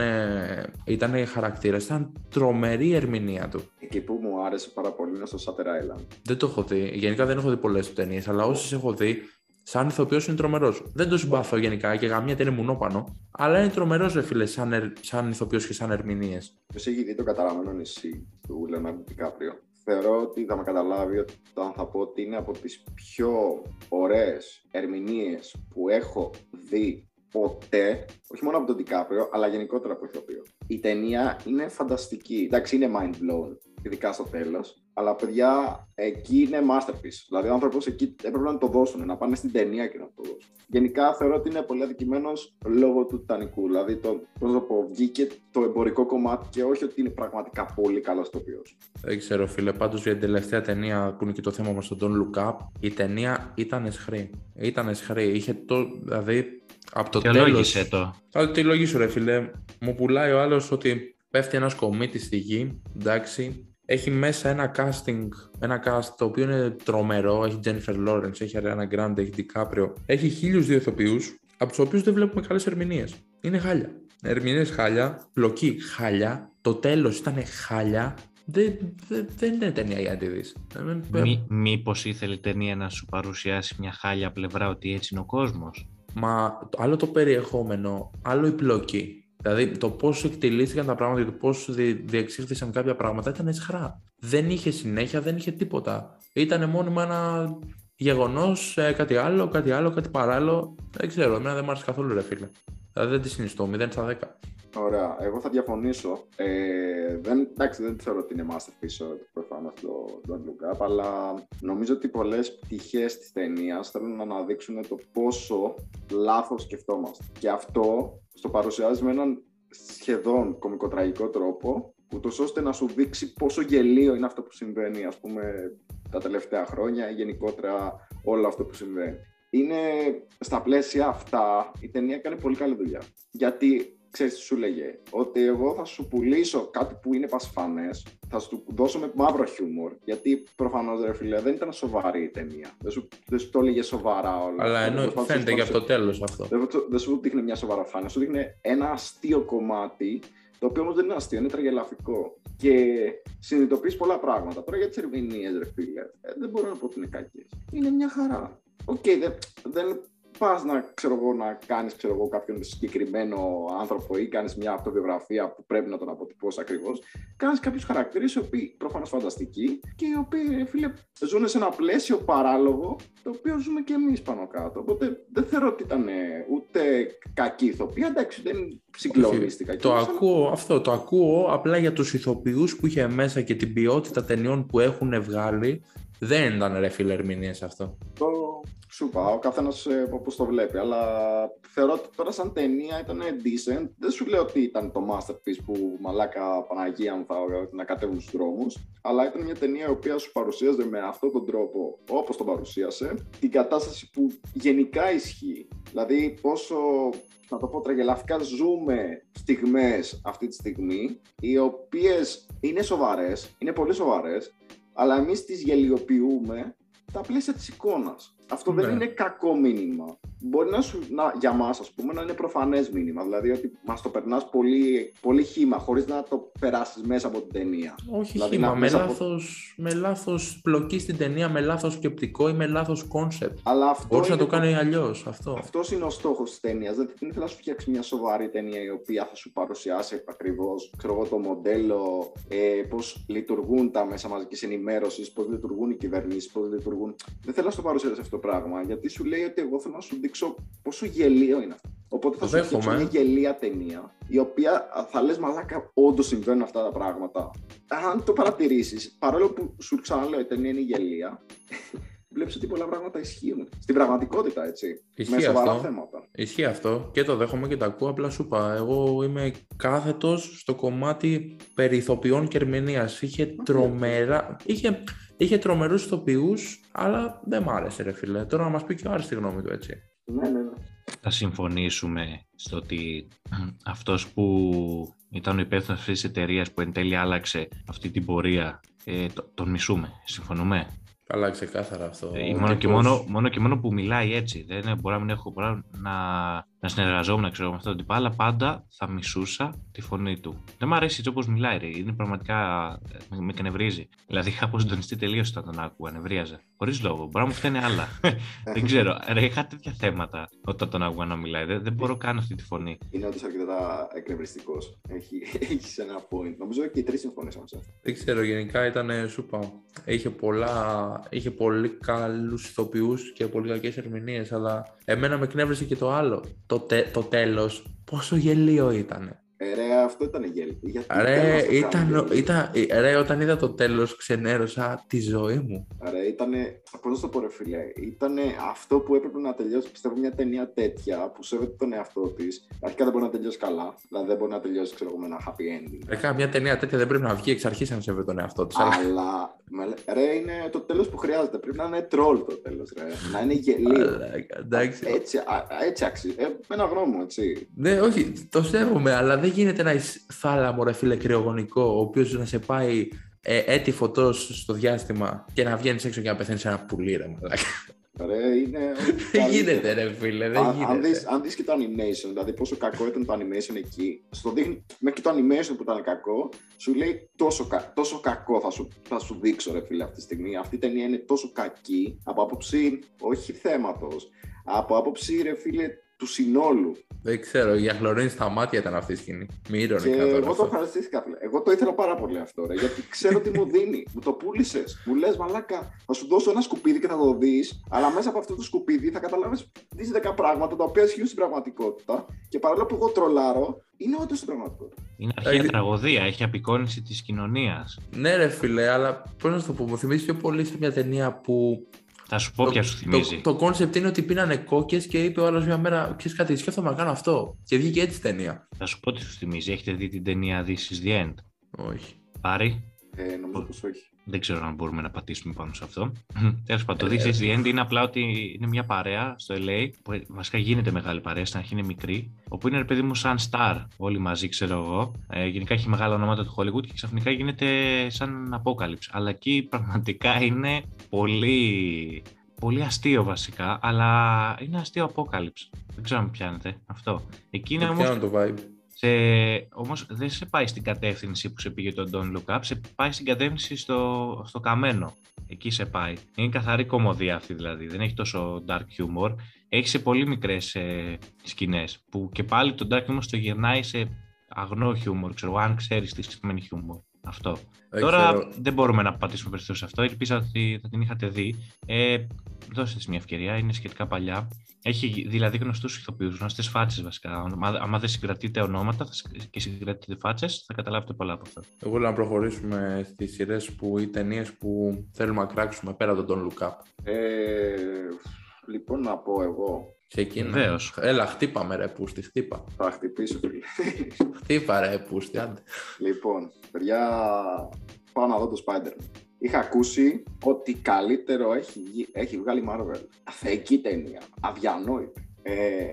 ήταν χαρακτήρας, ήταν τρομερή η ερμηνεία του. Εκεί που μου άρεσε πάρα πολύ είναι στο Shutter Island. Δεν το έχω δει. Γενικά δεν έχω δει πολλές ταινίες, αλλά όσες έχω δει, σαν ηθοποιός είναι τρομερός. Δεν το συμπαθώ γενικά και γαμιέται είναι μουνόπανο. Αλλά είναι τρομερός, ρε φίλε, σαν, ερ, σαν ηθοποιός και σαν ερμηνείε. Ποιο έχει δει το καταραμένο νησί του Λεωνάρντο Δικάπριο. Θεωρώ ότι θα με καταλάβει όταν θα πω ότι είναι από τις πιο ωραίες ερμηνείες που έχω δει ποτέ, όχι μόνο από τον Δικάπριο, αλλά γενικότερα από ηθοποιό. Η ταινία είναι φανταστική. Εντάξει, είναι mind blown, ειδικά στο τέλος. Αλλά παιδιά, εκεί είναι masterpiece. Δηλαδή, ο άνθρωπος εκεί έπρεπε να το δώσουν, να πάνε στην ταινία και να το δώσουν. Γενικά, θεωρώ ότι είναι πολύ αδικημένος λόγω του Τιτανικού. Δηλαδή, το, πώς να το πω, βγήκε το εμπορικό κομμάτι και όχι ότι είναι πραγματικά πολύ καλός ηθοποιό. Δεν ξέρω, φίλε. Πάντως για την τελευταία ταινία που είναι και το θέμα μας, τον Don't Look Up, η ταινία ήταν εσχρή. Ήταν εσχρή. Είχε το. Δηλαδή, από το τέλο. Θεολόγησε το. Θα τη λογίσω, ρε φίλε. Μου πουλάει ο άλλος ότι πέφτει ένας κομίτης στη γη. Εντάξει. Έχει μέσα ένα casting, ένα cast το οποίο είναι τρομερό. Έχει Jennifer Lawrence, έχει Ariana Grande, έχει DiCaprio. Έχει χίλιους δύο ηθοποιούς, από τους οποίους δεν βλέπουμε καλές ερμηνείες. Είναι χάλια. Ερμηνείες χάλια, πλοκή χάλια. Το τέλος ήταν χάλια. Δεν, δεν, δεν είναι ταινία για να τη δεις. Ε, Μή, μήπως ήθελε η ταινία να σου παρουσιάσει μια χάλια πλευρά ότι έτσι είναι ο κόσμος; Μα το- άλλο το περιεχόμενο, άλλο η πλοκή. Δηλαδή το πώς εκτελήθηκαν τα πράγματα και το πώς διεξήχθησαν κάποια πράγματα ήταν εσχρά. Δεν είχε συνέχεια, δεν είχε τίποτα. Ήταν μόνιμα ένα γεγονός, κάτι άλλο, κάτι άλλο, κάτι παράλληλο. Δεν ξέρω, εμένα δεν μου άρεσε καθόλου, ρε φίλε. Δηλαδή δεν τη συνιστώ, 0 στα 10. Ωραία, εγώ θα διαφωνήσω. Ε, δεν, εντάξει, δεν θεωρώ ότι είναι masterpiece προφανώ το Don't Look Up, αλλά νομίζω ότι πολλές πτυχές της ταινίας θέλουν να αναδείξουν το πόσο λάθος σκεφτόμαστε. Και αυτό στο παρουσιάζει με έναν σχεδόν κομικοτραγικό τρόπο, ούτως ώστε να σου δείξει πόσο γελίο είναι αυτό που συμβαίνει, ας πούμε, τα τελευταία χρόνια ή γενικότερα όλο αυτό που συμβαίνει. Είναι στα πλαίσια αυτά η ταινία έκανε πολύ καλή δουλειά. Γιατί ξέρεις τι σου λέγε, ότι εγώ θα σου πουλήσω κάτι που είναι πασφανές, θα σου δώσω με μαύρο χιούμορ, γιατί προφανώς ρε φίλε δεν ήταν σοβαρή η ταινία, δεν σου, δεν σου το έλεγε σοβαρά όλα. Αλλά ενώ Προσπαθούσες φαίνεται να και σου- από το τέλος αυτό. δεν, σου- δεν σου δείχνει μια σοβαρά φάνη, σου δείχνει ένα αστείο κομμάτι, το οποίο όμως δεν είναι αστείο, είναι τραγελαφικό. Και συνειδητοποιείς πολλά πράγματα. Τώρα για τις ερμηνείες, ρε φίλε, ε, δεν μπορώ να πω ότι είναι κακές. Είναι μια χαρά. Οκ, δεν, δεν πας να, ξέρω εγώ, να κάνεις κάποιον συγκεκριμένο άνθρωπο ή κάνεις μια αυτοβιογραφία που πρέπει να τον αποτυπώσεις ακριβώς. Κάνεις κάποιους χαρακτήρες οι οποίοι προφανώς φανταστικοί και οι οποίοι, ρε φίλε, ζουν σε ένα πλαίσιο παράλογο το οποίο ζούμε και εμείς πάνω κάτω. Οπότε δεν θεωρώ ότι ήταν ε, ούτε κακή ηθοποιία. Εντάξει, δεν συγκλονίστηκα. Το κιόλας, αλλά- ακούω αυτό, το ακούω απλά για τους ηθοποιούς που είχε μέσα και την ποιότητα ταινιών που έχουν βγάλει. Δεν ήταν ρε φίλε ερμηνείες αυτό. Το σου είπα, ο καθένας όπως το βλέπει. Αλλά θεωρώ ότι τώρα, σαν ταινία ήταν decent. Δεν σου λέω ότι ήταν το masterpiece που μαλάκα Παναγία μου θα να κατέβουν στους δρόμους. Αλλά ήταν μια ταινία η οποία σου παρουσίαζε με αυτόν τον τρόπο, όπως τον παρουσίασε, την κατάσταση που γενικά ισχύει. Δηλαδή, πόσο να το πω τραγελαφικά, ζούμε στιγμές αυτή τη στιγμή, οι οποίες είναι σοβαρές, είναι πολύ σοβαρές, αλλά εμείς τις γελιοποιούμε τα πλαίσια της εικόνας. Αυτό δεν Ναι. είναι κακό μήνυμα. Μπορεί να σου, να, για μας, ας πούμε, να είναι προφανές μήνυμα. Δηλαδή ότι μας το περνάς πολύ, πολύ χύμα, χωρίς να το περάσεις μέσα από την ταινία. Όχι Δηλαδή, χύμα, να με, πεις από- λάθος, με λάθος πλοκή στην ταινία, με λάθος σκεπτικό ή με λάθος concept. Αλλά αυτό Μπορούσε να είναι το κάνει αλλιώς αυτό. Αυτό είναι ο στόχος της ταινίας. Δεν δεν ήθελα να σου φτιάξει μια σοβαρή ταινία η οποία θα σου παρουσιάσει ακριβώς το μοντέλο, ε, πώς λειτουργούν τα μέσα μαζικής ενημέρωσης, πώς λειτουργούν οι κυβερνήσεις, πώς λειτουργούν. Δεν θέλω να σου παρουσιάσει αυτό το πράγμα, γιατί σου λέει ότι εγώ θέλω να σου δείξω πόσο γελίο είναι αυτό. Οπότε θα Το σου φτιάξω δέχομαι. μια γελία ταινία, η οποία α, θα λες μαλάκα, όντως συμβαίνουν αυτά τα πράγματα. Αν το παρατηρήσεις, παρόλο που σου ξαναλέω η ταινία είναι γελία, βλέπεις ότι πολλά πράγματα ισχύουν. Στην πραγματικότητα, έτσι. Ισχύει με σοβαρά αυτό. θέματα. Ισχύει αυτό και το δέχομαι και το ακούω. Απλά σου είπα, εγώ είμαι κάθετος στο κομμάτι περί ηθοποιών και ερμηνείας. Είχε τρομερά. Είχε, είχε τρομερούς ηθοποιούς, αλλά δεν μ' άρεσε, ρε φίλε. Τώρα να μας πει και ο Άρης τη γνώμη του, έτσι. Ναι, ναι, ναι. Θα συμφωνήσουμε στο ότι αυτός που ήταν ο υπεύθυνος αυτής της εταιρείας που εν τέλει άλλαξε αυτή την πορεία, ε, το- τον μισούμε. Συμφωνούμε; Καλά, ξεκάθαρα αυτό. Ε, Ο μόνο, και τύπος- μόνο, μόνο και μόνο που μιλάει έτσι. Δεν είναι- μπορεί να μην έχω μπορεί να, να συνεργαζόμουν ξέρω, με αυτόν τον τύπο, αλλά πάντα θα μισούσα τη φωνή του. Δεν μου αρέσει έτσι όπως μιλάει, ρε. Είναι πραγματικά. ε, Με, με κνευρίζει. Δηλαδή είχα αποσυντονιστεί τελείως όταν τον άκουγα, νευρίαζα. Χωρίς λόγο. Μπορεί να μου φταίνει άλλα. δεν ξέρω. Ρε, είχα τέτοια θέματα όταν τον άκουγα να μιλάει. Δεν, δεν μπορώ καν αυτή τη φωνή. Είναι όντως αρκετά εκνευριστικός. Έχει, έχεις ένα point. Νομίζω και οι τρεις συμφωνήσαμε σε αυτό. Δεν ξέρω, γενικά ήταν, σου είπα, είχε, πολλά, είχε πολύ καλούς ηθοποιούς και πολύ κακές ερμηνείες, αλλά εμένα με κνεύρισε και το άλλο. Το, τε, το τέλος, πόσο γελίο ήταν. Ε, ρε, αυτό ήταν γέλιο. Γιατί Ρε, τέλος το ήταν, κάνουμε γέλιο. ήταν, ρε, όταν είδα το τέλος ξενέρωσα τη ζωή μου. Ρε, ήτανε, πώς να το πω ρε φίλε, ήτανε αυτό που έπρεπε να τελειώσει, πιστεύω μια ταινία τέτοια που σέβεται τον εαυτό της. Αρχικά δεν μπορεί να τελειώσει καλά, δηλαδή δεν μπορεί να τελειώσει ξέρω, εγώ, με ένα happy ending. Ρε, κάνα μια ταινία τέτοια δεν πρέπει να βγει εξ αρχής αν σέβεται τον εαυτό της. αλλά- Αλλά, με λέ- ρε, είναι το τέλος που χρειάζεται, πρέπει να είναι troll το τέλος, ρε, να είναι γελίο. Αλλά, Εντάξει. Έτσι, α, έτσι αξίζει, ε, με ένα γνώμο, έτσι. Ναι, όχι, το σέβομαι, αλλά δεν γίνεται να είσαι θάλαμο, ρε φίλε, κρυογονικό, ο οποίος να σε πάει ε, έτη φωτός στο διάστημα και να βγαίνεις έξω και να πεθαίνεις σε ένα πουλί, ρε μαλάκα. Ρε, είναι... Δεν γίνεται, ρε φίλε, δεν Αν, αν, γίνεται. δεις, αν δεις και το animation, δηλαδή πόσο κακό ήταν το animation εκεί, στο δείχνει, μέχρι και το animation που ήταν κακό, σου λέει τόσο, κα- τόσο κακό θα σου, θα σου δείξω ρε φίλε αυτή τη στιγμή. Αυτή η ταινία είναι τόσο κακή από άποψη, όχι θέματος, από άποψη ρε φίλε του συνόλου. Δεν ξέρω, για χλωρίνη στα μάτια ήταν αυτή η σκηνή. Μη Και ηρωνικά τώρα. εγώ το αυτό. ευχαριστήθηκα, φίλε. Εγώ το ήθελα πάρα πολύ αυτό, ρε, γιατί ξέρω τι μου δίνει. Μου το πούλησες. Μου λες, Μαλάκα, θα σου δώσω ένα σκουπίδι και θα το δεις, αλλά μέσα από αυτό το σκουπίδι θα καταλάβεις 10 πράγματα τα οποία ισχύουν στην πραγματικότητα. Και παρόλο που εγώ τρολάρω, είναι όντως στην πραγματικότητα. Είναι αρχαία Ε, τραγωδία, έχει απεικόνηση της κοινωνίας. Ναι, ρε φίλε, αλλά πώς να σου το πω, μου θυμίζει πιο πολύ σε μια ταινία που. Θα σου πω ποια σου θυμίζει. Το, το concept είναι ότι πίνανε κόκε και είπε ο άλλος μια μέρα: Ξέρεις κάτι, σκέφτομαι να κάνω αυτό. Και βγήκε έτσι η ταινία. Θα σου πω τι σου θυμίζει. Έχετε δει την ταινία This is the End; Όχι. Πάρει. Ε, νομίζω πως όχι. Δεν ξέρω αν μπορούμε να πατήσουμε πάνω σε αυτό. Τέλος πάντων, το Ε, This is the End είναι απλά ότι είναι μια παρέα στο LA που βασικά γίνεται μεγάλη παρέα, στην αρχή είναι μικρή, όπου είναι ρε παιδί μου σαν star όλοι μαζί, ξέρω εγώ. Ε, γενικά έχει μεγάλα ονόματα του Hollywood και ξαφνικά γίνεται σαν Apocalypse. Αλλά εκεί πραγματικά είναι πολύ, πολύ αστείο βασικά, αλλά είναι αστείο Apocalypse. Δεν ξέρω αν με πιάνετε αυτό. Εκεί είναι Δεν όμως πιάνω το vibe. Σε, όμως δεν σε πάει στην κατεύθυνση που σε πήγε το Don't Look Up, σε πάει στην κατεύθυνση στο, στο καμένο. Εκεί σε πάει. Είναι καθαρή κομμωδία αυτή δηλαδή, δεν έχει τόσο dark humor. Έχει σε πολύ μικρές ε, σκηνές, που και πάλι το dark humor στο γυρνάει σε αγνό humor, ξέρω, αν ξέρεις τι σημαίνει humor. Αυτό. Δεν Τώρα ξέρω. δεν μπορούμε να πατήσουμε περισσότερο σε αυτό. Ελπίζω ότι θα την είχατε δει. Ε, δώστε της μια ευκαιρία, είναι σχετικά παλιά. Έχει δηλαδή γνωστούς ηθοποιούς, γνωστές φάτσες βασικά. Άμα, άμα δεν συγκρατείτε ονόματα θα σ- και συγκρατείτε φάτσες, θα καταλάβετε πολλά από αυτά. Εγώ λέω να προχωρήσουμε στις σειρές που οι ταινίες που θέλουμε να κράξουμε πέρα από τον Don't Look Up. Ε, λοιπόν, να πω εγώ. Ξεκίνα. Βεβαίως. Έλα, χτύπαμε ρε πούστη, χτύπα. Θα χτυπήσω, φίλε. Χτύπα ρε πούστη, άντε. λοιπόν, παιδιά, πάω να δω το Spider-Man. Είχα ακούσει ότι καλύτερο έχει, βγει- έχει βγάλει Marvel. Θεϊκή ταινία. Αδιανόητη. Ε,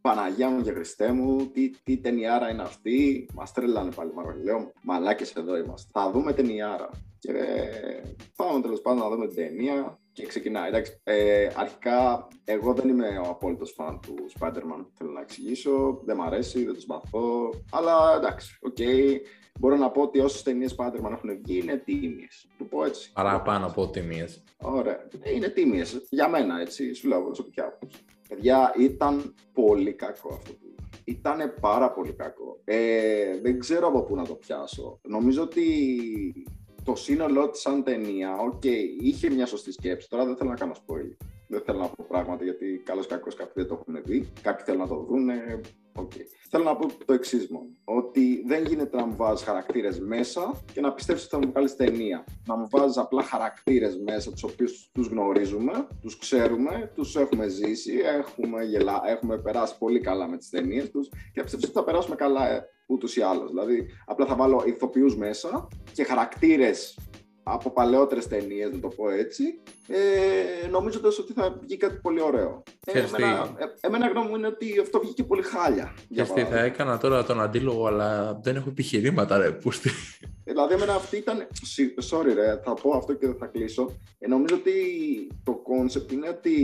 Παναγιά μου και Χριστέ μου, τι, τι ταινιάρα είναι αυτή. Μας τρέλανε πάλι Marvel. Λέω, μαλάκες εδώ είμαστε. Θα δούμε ταινιάρα. Και ε, πάμε τέλος πάντων να δούμε την ταινία και ξεκινάει. Εντάξει, ε, αρχικά, εγώ δεν είμαι ο απόλυτος φαν του Spider-Man. Θέλω να εξηγήσω. Δεν μ' αρέσει, δεν το συμπαθώ. Αλλά εντάξει, οκ. Μπορώ να πω ότι όσες ταινίες Spider-Man έχουν βγει είναι τίμιες. Το πω έτσι. Παραπάνω από τίμιες. Ωραία. Ε, Είναι τίμιες. Για μένα, έτσι. Σου λέω από προσωπική άποψη. Παιδιά, ήταν πολύ κακό αυτό που είδα. Ήταν πάρα πολύ κακό. Ε, δεν ξέρω από πού να το πιάσω. Νομίζω ότι το σύνολό της σαν ταινία, οκ, είχε μια σωστή σκέψη. Τώρα δεν θέλω να κάνω spoil. Δεν θέλω να πω πράγματα γιατί καλώς κακώς κάποιοι δεν το έχουν δει. Κάποιοι θέλουν να το δουν. Okay. Θέλω να πω το εξής μου. Ότι δεν γίνεται να μου βάζεις χαρακτήρες μέσα και να πιστεύει ότι θα μου βγάλεις ταινία. Να μου βάζεις απλά χαρακτήρες μέσα, τους οποίους τους γνωρίζουμε, τους ξέρουμε, τους έχουμε ζήσει, έχουμε, γελά, έχουμε περάσει πολύ καλά με τις ταινίες τους και πιστεύω ότι θα περάσουμε καλά ε, ούτως ή άλλως. Δηλαδή, απλά θα βάλω ηθοποιούς μέσα και χαρακτήρες από παλαιότερες ταινίες, να το πω έτσι, ε, νομίζοντα ότι θα βγει κάτι πολύ ωραίο. Ε, εμένα, ε, εμένα γνώμη μου είναι ότι αυτό βγήκε πολύ χάλια. Και τι θα έκανα τώρα τον αντίλογο, αλλά δεν έχω επιχειρήματα, ρε, πούστη. Δηλαδή, εμένα αυτή ήταν. Sorry, ρε, θα πω αυτό και δεν θα κλείσω. Ε, νομίζω ότι το concept είναι ότι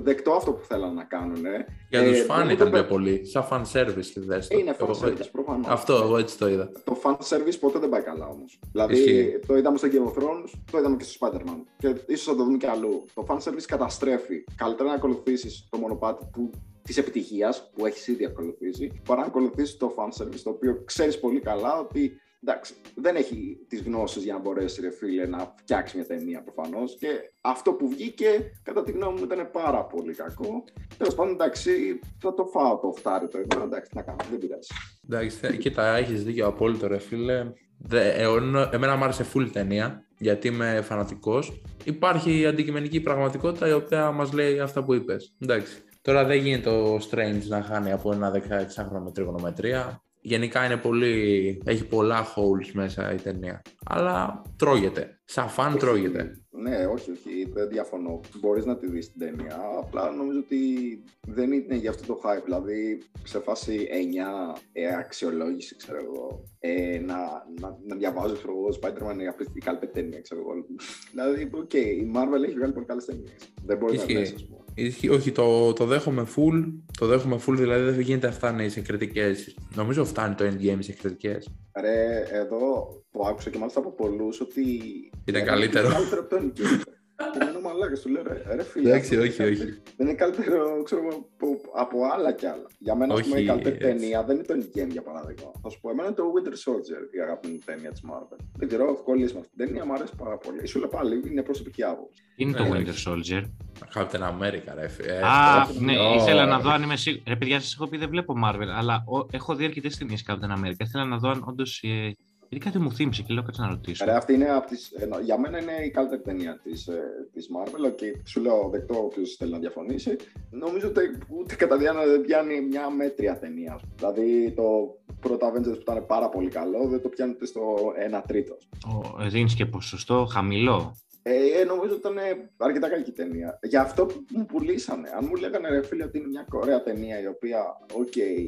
δεκτό αυτό που θέλανε να κάνουν. Για τους ε, φαν ήταν πιο πολύ. Σαν fan service και δες Είναι fan service, προφανώς. Αυτό, εγώ έτσι το είδα. Το fan service ποτέ δεν πάει καλά όμως. Δηλαδή, το είδαμε στο Game of Thrones, το είδαμε και στο Spider-Man. Και ίσως θα το δούμε και αλλού. Το fan service καταστρέφει. Καλύτερα να ακολουθήσεις το μονοπάτι που της επιτυχίας που έχεις ήδη ακολουθήσει, παρά να ακολουθήσεις το fan service, το οποίο ξέρεις πολύ καλά ότι εντάξει, δεν έχει τις γνώσεις για να μπορέσει ρε φίλε να φτιάξει μια ταινία προφανώς. Και αυτό που βγήκε, κατά τη γνώμη μου, ήταν πάρα πολύ κακό. Τέλος πάντων, εντάξει, θα το φάω το φτάρι το εδώ. Εντάξει, να κάνω, δεν πειράζει. Εντάξει, κοίτα, έχεις δίκιο απόλυτο, ρε φίλε. Δε, ε, εμένα μου άρεσε full ταινία, γιατί είμαι φανατικός. Υπάρχει η αντικειμενική πραγματικότητα η οποία μας λέει αυτά που είπες. Εντάξει. Τώρα δεν γίνεται ο Strange να χάνει από ένα 16χρονο με τριγωνομετρία γενικά είναι πολύ, έχει πολλά holes μέσα η ταινία. Αλλά τρώγεται. Σαν φαν τρώγεται. Ναι, όχι, όχι, δεν διαφωνώ. Μπορείς να τη δεις την ταινία. Απλά νομίζω ότι δεν είναι για αυτό το hype. Δηλαδή, σε φάση 9 ε, αξιολόγηση, ξέρω εγώ, ε, να, να, να διαβάζω, ξέρω εγώ, Spider-Man είναι η καλύτερη ταινία, ξέρω εγώ. δηλαδή, οκ, okay, η Marvel έχει βγάλει πολύ καλές ταινίες. Δεν μπορεί να είναι όχι, το, το δέχομαι full. Το δέχομαι full, δηλαδή δεν γίνεται να φτάνει σε κριτικές. Νομίζω φτάνει το endgame σε κριτικές. Ρε, εδώ το άκουσα και μάλιστα από πολλούς ότι. Είναι καλύτερο. Είναι καλύτερο από το endgame. Και μένω μαλάκα, του λέω ρε, φίλε. Εντάξει, όχι, όχι. Δεν είναι καλύτερο, ξέρω από, από άλλα κι άλλα. Για μένα, όχι, πούμε, η καλύτερη ταινία δεν είναι το Endgame για παράδειγμα. Θα σου πω, εμένα είναι το Winter Soldier, η αγαπημένη ταινία της Marvel. Δεν ξέρω, έχω κολλήσει με αυτή την ταινία, μου αρέσει πάρα πολύ. Σου λέω πάλι, είναι προσωπική άποψη. Είναι το ε, Winter Soldier. Captain America, ρε. Ε, Α, ναι, ήθελα να δω αν είμαι σίγουρο. Ρε, παιδιά, σας έχω πει δεν βλέπω Marvel, αλλά έχω δει αρκετές ταινίες Captain America. Ήθελα να δω αν όντως ε, γιατί κάτι μου θύμισε και λέω κάτι να ρωτήσω. Ρε, αυτή είναι από τις, για μένα είναι η καλύτερη ταινία της της Marvel και σου λέω δεκτό όποιος θέλει να διαφωνήσει. Νομίζω ότι ούτε κατά διάνοια δεν πιάνει μια μέτρια ταινία. Δηλαδή το πρώτο Avengers που ήταν πάρα πολύ καλό δεν το πιάνετε στο 1 τρίτο. Δίνει και ποσοστό χαμηλό. Ε, ε, νομίζω ότι ήταν αρκετά καλή ταινία. Για αυτό που μου πουλήσανε. Αν μου λέγανε ρε φίλε ότι είναι μια ωραία ταινία η οποία, οκ, okay,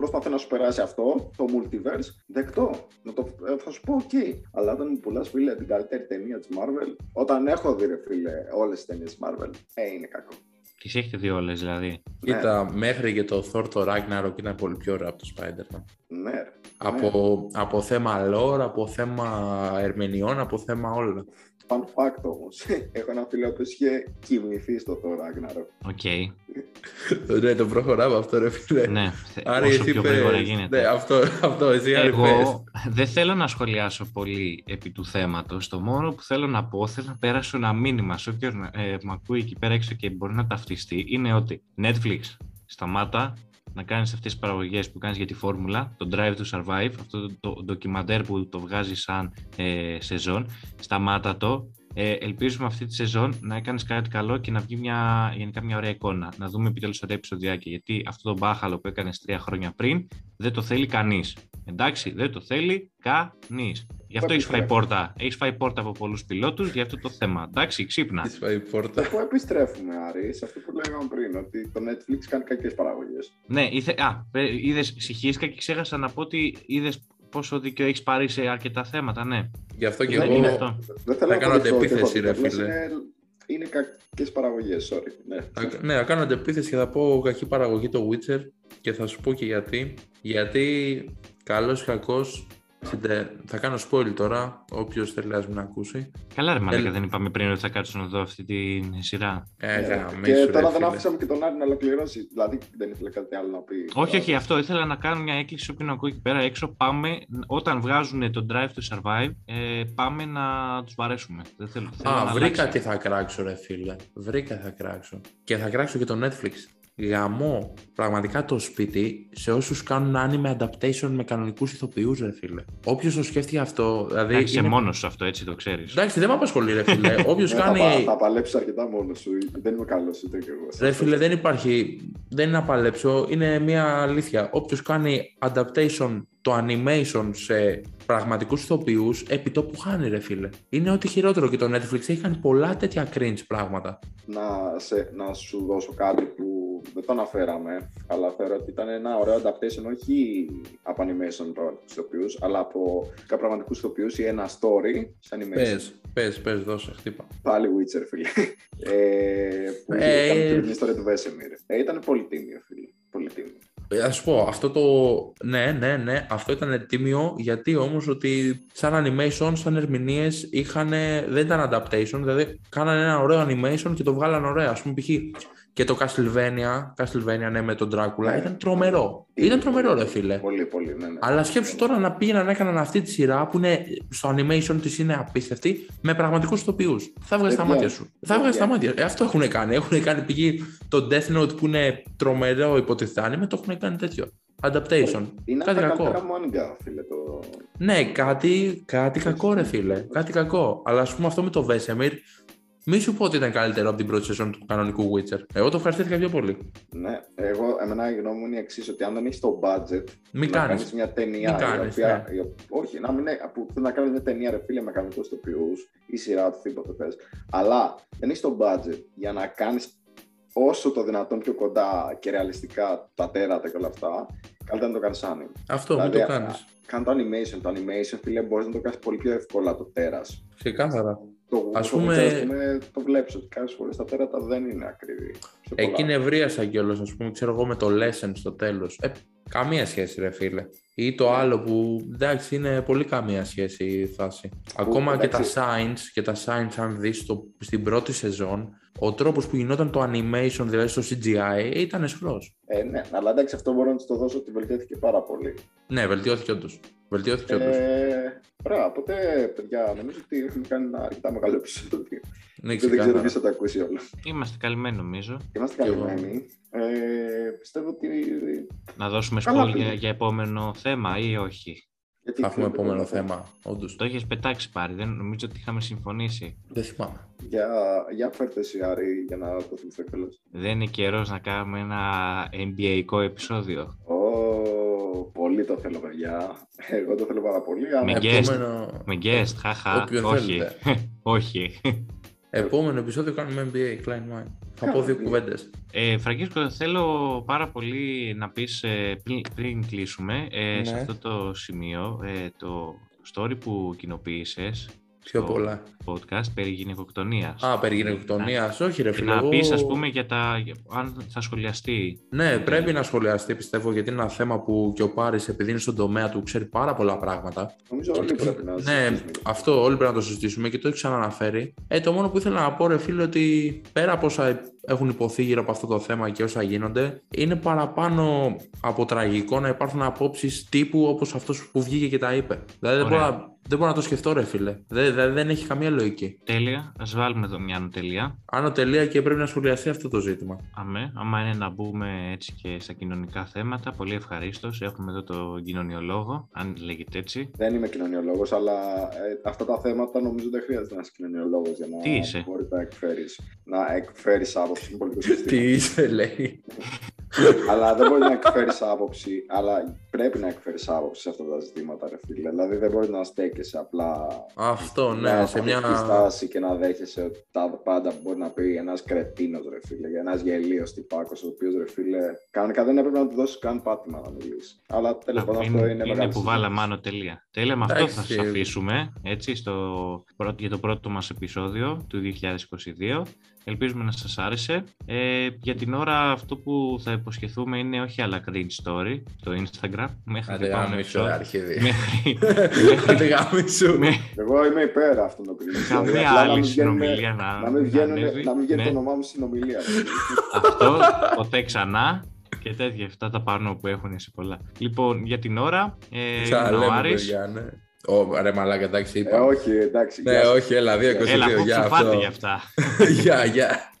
προσπαθεί να σου περάσει αυτό, το multiverse, δεκτό. Να το, ε, θα σου πω, οκ. Αλλά όταν μου πουλάς, φίλε, την καλύτερη ταινία της Marvel, όταν έχω δει, ρε φίλε, όλες τις ταινίες της Marvel, ε, είναι κακό. Τις έχετε δει όλες, δηλαδή. Κοίτα, ναι. μέχρι και το Thor το Ragnarok ήταν πολύ πιο ωραίο από το Spider-Man. Ναι. Από, ναι. από θέμα lore, από θέμα ερμηνεών, από θέμα όλα. Fun fact όμως. Έχω ένα φίλο που είχε κοιμηθεί στο Thor Ragnarok. Οκ. ναι, το προχωράμε αυτό, ρε φίλε. Ναι, Άρα όσο πιο γρήγορα γίνεται. Ναι, αυτό, αυτό εσύ Εγώ δεν θέλω να σχολιάσω πολύ επί του θέματος. Το μόνο που θέλω να πω, θέλω να πέρασω ένα μήνυμα σε όποιον ε, με ακούει εκεί πέρα έξω και μπορεί να ταυτιστεί, είναι ότι Netflix σταμάτα να κάνεις αυτές τις παραγωγές που κάνεις για τη φόρμουλα, το Drive to Survive, αυτό το, το ντοκιμαντέρ που το βγάζει σαν ε, σεζόν. Σταμάτα το. Ε, ελπίζουμε αυτή τη σεζόν να έκανες κάτι καλό και να βγει μια, γενικά μια ωραία εικόνα. Να δούμε επιτέλους ωραία επεισοδιάκια. Γιατί αυτό το μπάχαλο που έκανες τρία χρόνια πριν δεν το θέλει κανείς. Εντάξει, δεν το θέλει κανείς. Γι' αυτό έχεις φάει πόρτα. Έχεις φάει πόρτα από πολλούς πιλότους για αυτό το θέμα. Εντάξει, ξύπνα. Έχεις φάει πόρτα. Πού επιστρέφουμε, Άρη, σε αυτό που λέγαμε πριν, ότι το Netflix κάνει κακές παραγωγές. Ναι, ήθε... α, είδες, συγχύσκα και ξέχασα να πω ότι είδες πόσο δίκιο έχεις πάρει σε αρκετά θέματα, ναι. Γι' αυτό και εγώ αυτό. δεν θέλω θα κάνω αντεπίθεση, ρε φίλε. Είναι, είναι κακές παραγωγές, sorry. Ναι, ναι θα κάνω αντεπίθεση και θα πω κακή παραγωγή το Witcher και θα σου πω και γιατί. Γιατί καλός ή κακός θα κάνω spoil τώρα, όποιος θέλει να με ακούσει. Καλά, ρε Μαλάκα, δεν είπαμε πριν ότι θα κάτσω να δω αυτή τη σειρά. Ε, ε, και τώρα δεν άφησαμε και τον Άρη να ολοκληρώσει. Δηλαδή δεν ήθελε κάτι άλλο να πει. Όχι, όχι, αυτό ήθελα να κάνω μια έκκληση όποιον ακούει εκεί πέρα έξω. Πάμε, όταν βγάζουν το Drive to Survive, ε, πάμε να τους βαρέσουμε. Δεν θέλω, θέλω Α, βρήκα τι θα κράξω, ρε φίλε. Βρήκα θα κράξω. Και θα κράξω και το Netflix. Γαμώ πραγματικά το σπίτι σε όσους κάνουν anime adaptation με κανονικούς ηθοποιούς, ρε φίλε. Όποιος το σκέφτηκε αυτό. Δηλαδή Εντάξει, είναι... μόνος σου αυτό, έτσι το ξέρεις. Εντάξει, δεν με απασχολεί, ρε φίλε. Όποιος Ναι, κάνει. θα, πα- θα παλέψεις αρκετά μόνος σου. Δεν είμαι καλός ούτε κι εγώ. Ρε φίλε, δεν υπάρχει. Δεν είναι να παλέψω. Είναι μια αλήθεια. Όποιος κάνει adaptation το animation σε πραγματικούς ηθοποιούς, επί τόπου χάνει, ρε φίλε. Είναι ό,τι χειρότερο και το Netflix έχει κάνει πολλά τέτοια cringe πράγματα. να, σε, να σου δώσω κάτι που δεν το αναφέραμε, αλλά θεωρώ ότι ήταν ένα ωραίο adaptation όχι από animation πραγματικούς ηθοποιούς, αλλά από πραγματικούς ηθοποιούς ή ένα story σε animation. Πες, πες, πες, δώσε, χτύπα. Πάλι Witcher, φίλε. ε, που είχε Ε, κάνει και την ιστορία του Vesemir. Ε, ήταν πολύ τίμιο, φίλε. Πολύ τίμιο. Ε, Θα σου πω, αυτό το. Ναι, ναι, ναι, αυτό ήταν τίμιο γιατί όμως ότι σαν animation, σαν ερμηνείες είχαν. Δεν ήταν adaptation, δηλαδή κάνανε ένα ωραίο animation και το βγάλανε ωραία. Α πούμε, π.χ. και το Castlevania, Castlevania ναι, με τον Dracula, Ναι. ήταν τρομερό. Ήταν τρομερό, ρε φίλε. Πολύ, πολύ, ναι, ναι. Αλλά σκέψου τώρα να πήγαιναν να έκαναν αυτή τη σειρά που είναι, στο animation της είναι απίστευτη με πραγματικούς ηθοποιούς. Θα βγάζει τα Δεν μάτια βγαίνει. σου. Δεν Θα βγάζει τα βγαίνει. μάτια. Ε, αυτό έχουν κάνει. Έχουν κάνει πηγή το Death Note που είναι τρομερό υποτιθάνει, με το έχουν κάνει τέτοιο. Adaptation. Είναι κάτι από τα κακό. καλύτερα manga, φίλε. Το... Ναι, κάτι, κάτι κακό, ρε φίλε. Κάτι κακό. Αλλά ας πούμε αυτό με το Vesemir, μη σου πω ότι ήταν καλύτερο από την πρώτη σεζόν του κανονικού Witcher. Εγώ το ευχαριστήθηκα πιο πολύ. Ναι, εγώ, εμένα η γνώμη μου είναι η εξής, ότι αν δεν έχεις το budget, Μην να κάνεις. κάνεις μια ταινία. Μην η κάνεις, οποία, ναι. η ο- όχι, να μην είναι, που θέλεις να κάνεις μια ταινία ρε φίλε με κανονικούς τοπιού ή σειρά, οτιδήποτε θες. Αλλά δεν έχεις το budget για να κάνεις όσο το δυνατόν πιο κοντά και ρεαλιστικά τα τέρατα και όλα αυτά, καλύτερα να το κάνεις anime. Αυτό, μην Δηλαδή, το κάνεις. Κάνε το animation. Το animation, φίλε, μπορείς να το κάνεις πολύ πιο εύκολα το τέρας. Ξεκάθαρα. Το, Ας το πούμε- Witcher, ας πούμε, το βλέπεις ότι κάποιες φορές τα τέρατα δεν είναι ακριβή. Σε πολλά. Εκεί νευρίασα κιόλας, ας πούμε, ξέρω εγώ με το lesson στο τέλος. Ε, καμία σχέση, ρε φίλε. Ή το άλλο που εντάξει είναι πολύ καμία σχέση η φάση. Ακόμα και τα εντάξει. signs, και τα signs, αν δεις στην πρώτη σεζόν, ο τρόπος που γινόταν το animation, δηλαδή στο CGI, ήταν εσχρός. Ε, ναι, αλλά εντάξει, αυτό μπορώ να τη το δώσω ότι βελτιώθηκε πάρα πολύ. Ναι, βελτιώθηκε όντως. Βελτιώθηκε όντως. Ε, ωραία, οπότε παιδιά, νομίζω ότι έχουμε κάνει ένα αρκετά μεγάλο επεισόδιο. ναι, Δεν ξέρω ξεκάθαρα. ποιος θα τα ακούσει όλα. Είμαστε καλυμμένοι νομίζω. Είμαστε Κι εγώ. καλυμμένοι. Ε, πιστεύω ότι. Να δώσουμε Καλά spoil πήγε. για, για επόμενο θέμα ή όχι; Γιατί Θα έχουμε ξέρετε, επόμενο παιδιά, θέμα, όντως. Το έχεις πετάξει πάρει, δεν νομίζω ότι είχαμε συμφωνήσει. Δεν θυμάμαι. Για, για φέρτε εσύ, Άρη, για να το θυμηθώ κιόλας. Δεν είναι καιρός να κάνουμε ένα NBA επεισόδιο. Ω, πολύ το θέλω, παιδιά. Εγώ το θέλω πάρα πολύ. αλλά- Με guest. Επόμενο, Με guest, χαχα. Όποιον όχι. θέλετε. όχι. επόμενο επεισόδιο κάνουμε NBA, Klein Mind. Θα πω Κάνουμε δύο NBA. κουβέντες. Ε, Φραγκίσκο, θέλω πάρα πολύ να πεις ε, πριν, πριν κλείσουμε ε, σε Ναι. αυτό το σημείο ε, το story που κοινοποίησες Πιο στο πολλά. podcast περί γυναικοκτονίας. Α, περί γυναικοκτονίας. Όχι, ρε Και φίλε. να εγώ- πεις ας πούμε για τα, για- αν θα σχολιαστεί. Ναι, πρέπει να σχολιαστεί πιστεύω γιατί είναι ένα θέμα που και ο Πάρης επειδή είναι στον τομέα του ξέρει πάρα πολλά πράγματα. Νομίζω όλοι πρέπει να Ναι, συζητήσουμε. αυτό όλοι πρέπει να το συζητήσουμε και το έχει ξαναναφέρει. Ε, το μόνο που ήθελα να πω, ρε φίλε, ότι πέρα από όσα έχουν υποθεί γύρω από αυτό το θέμα και όσα γίνονται, είναι παραπάνω από τραγικό να υπάρχουν απόψεις τύπου όπως αυτός που βγήκε και τα είπε. Δηλαδή δεν Ωραία. μπορώ, να, δεν μπορώ να το σκεφτώ, ρε φίλε. Δεν, δεν, δεν έχει καμία λογική. Τέλεια, ας βάλουμε εδώ μια ανωτελεία. Άνω τελεία και πρέπει να σχολιαστεί αυτό το ζήτημα. Αμέ, άμα είναι να μπούμε έτσι και στα κοινωνικά θέματα, πολύ ευχαρίστως. Έχουμε εδώ τον κοινωνιολόγο, αν λέγεται έτσι. Δεν είμαι κοινωνιολόγος, αλλά ε, αυτά τα θέματα νομίζω δεν χρειάζεται να είσαι κοινωνιολόγος για να Τι είσαι; μπορεί να εκφέρει να εκφέρεις άποψη. Είναι πολύ το είσαι, λέει. αλλά δεν μπορεί να εκφέρεις άποψη, αλλά πρέπει να εκφέρεις άποψη σε αυτά τα ζητήματα, ρε φίλε. Δηλαδή δεν μπορεί να στέκεσαι απλά Αυτό, μια ναι, σε μια. παθητική στάση και να δέχεσαι ότι τα πάντα που μπορεί να πει ένας κρετίνος, ρε φίλε, για ένας γελίος τυπάκος, ο οποίος ρε φίλε, κανονικά δεν έπρεπε να του δώσεις καν πάτημα να μιλήσει. Αλλά τέλος πάντων αυτό είναι, είναι μεγάλη που συζήτηση. βάλαμε άνω τελεία. Τέλεια, με αυτό θα Εντάξει. σας αφήσουμε έτσι, στο, πρώτο- για το πρώτο μας επεισόδιο του 2022. Ελπίζουμε να σας άρεσε. Ε, για την ώρα αυτό που θα υποσχεθούμε είναι όχι άλλα cringe story στο Instagram. Μέχρι το Άντε, επόμενο γάμισου, επεισόδιο. αρχίδι. Μέχρι- Άντε, γάμισου. με- Εγώ είμαι υπέρ αυτών των κριτικών. Καμία άλλη συνομιλία να, Να μην, βγαίνουν, ανέβει. να μην βγαίνει Ναι. το όνομά μου στην ομιλία. Αυτό ποτέ ξανά και τέτοια αυτά τα πάνω που έχουν σε πολλά. Λοιπόν, για την ώρα, ε, είναι ο Ξαναλέμε, Άρης. Παιδιά, ναι. Ω, ρε μαλάκα, εντάξει, ε, είπα. όχι, εντάξει. Ναι, γεια σας. όχι, έλα, 2-22 Έλα, για κόψου αυτό. φάτε για αυτά. Γεια, γεια.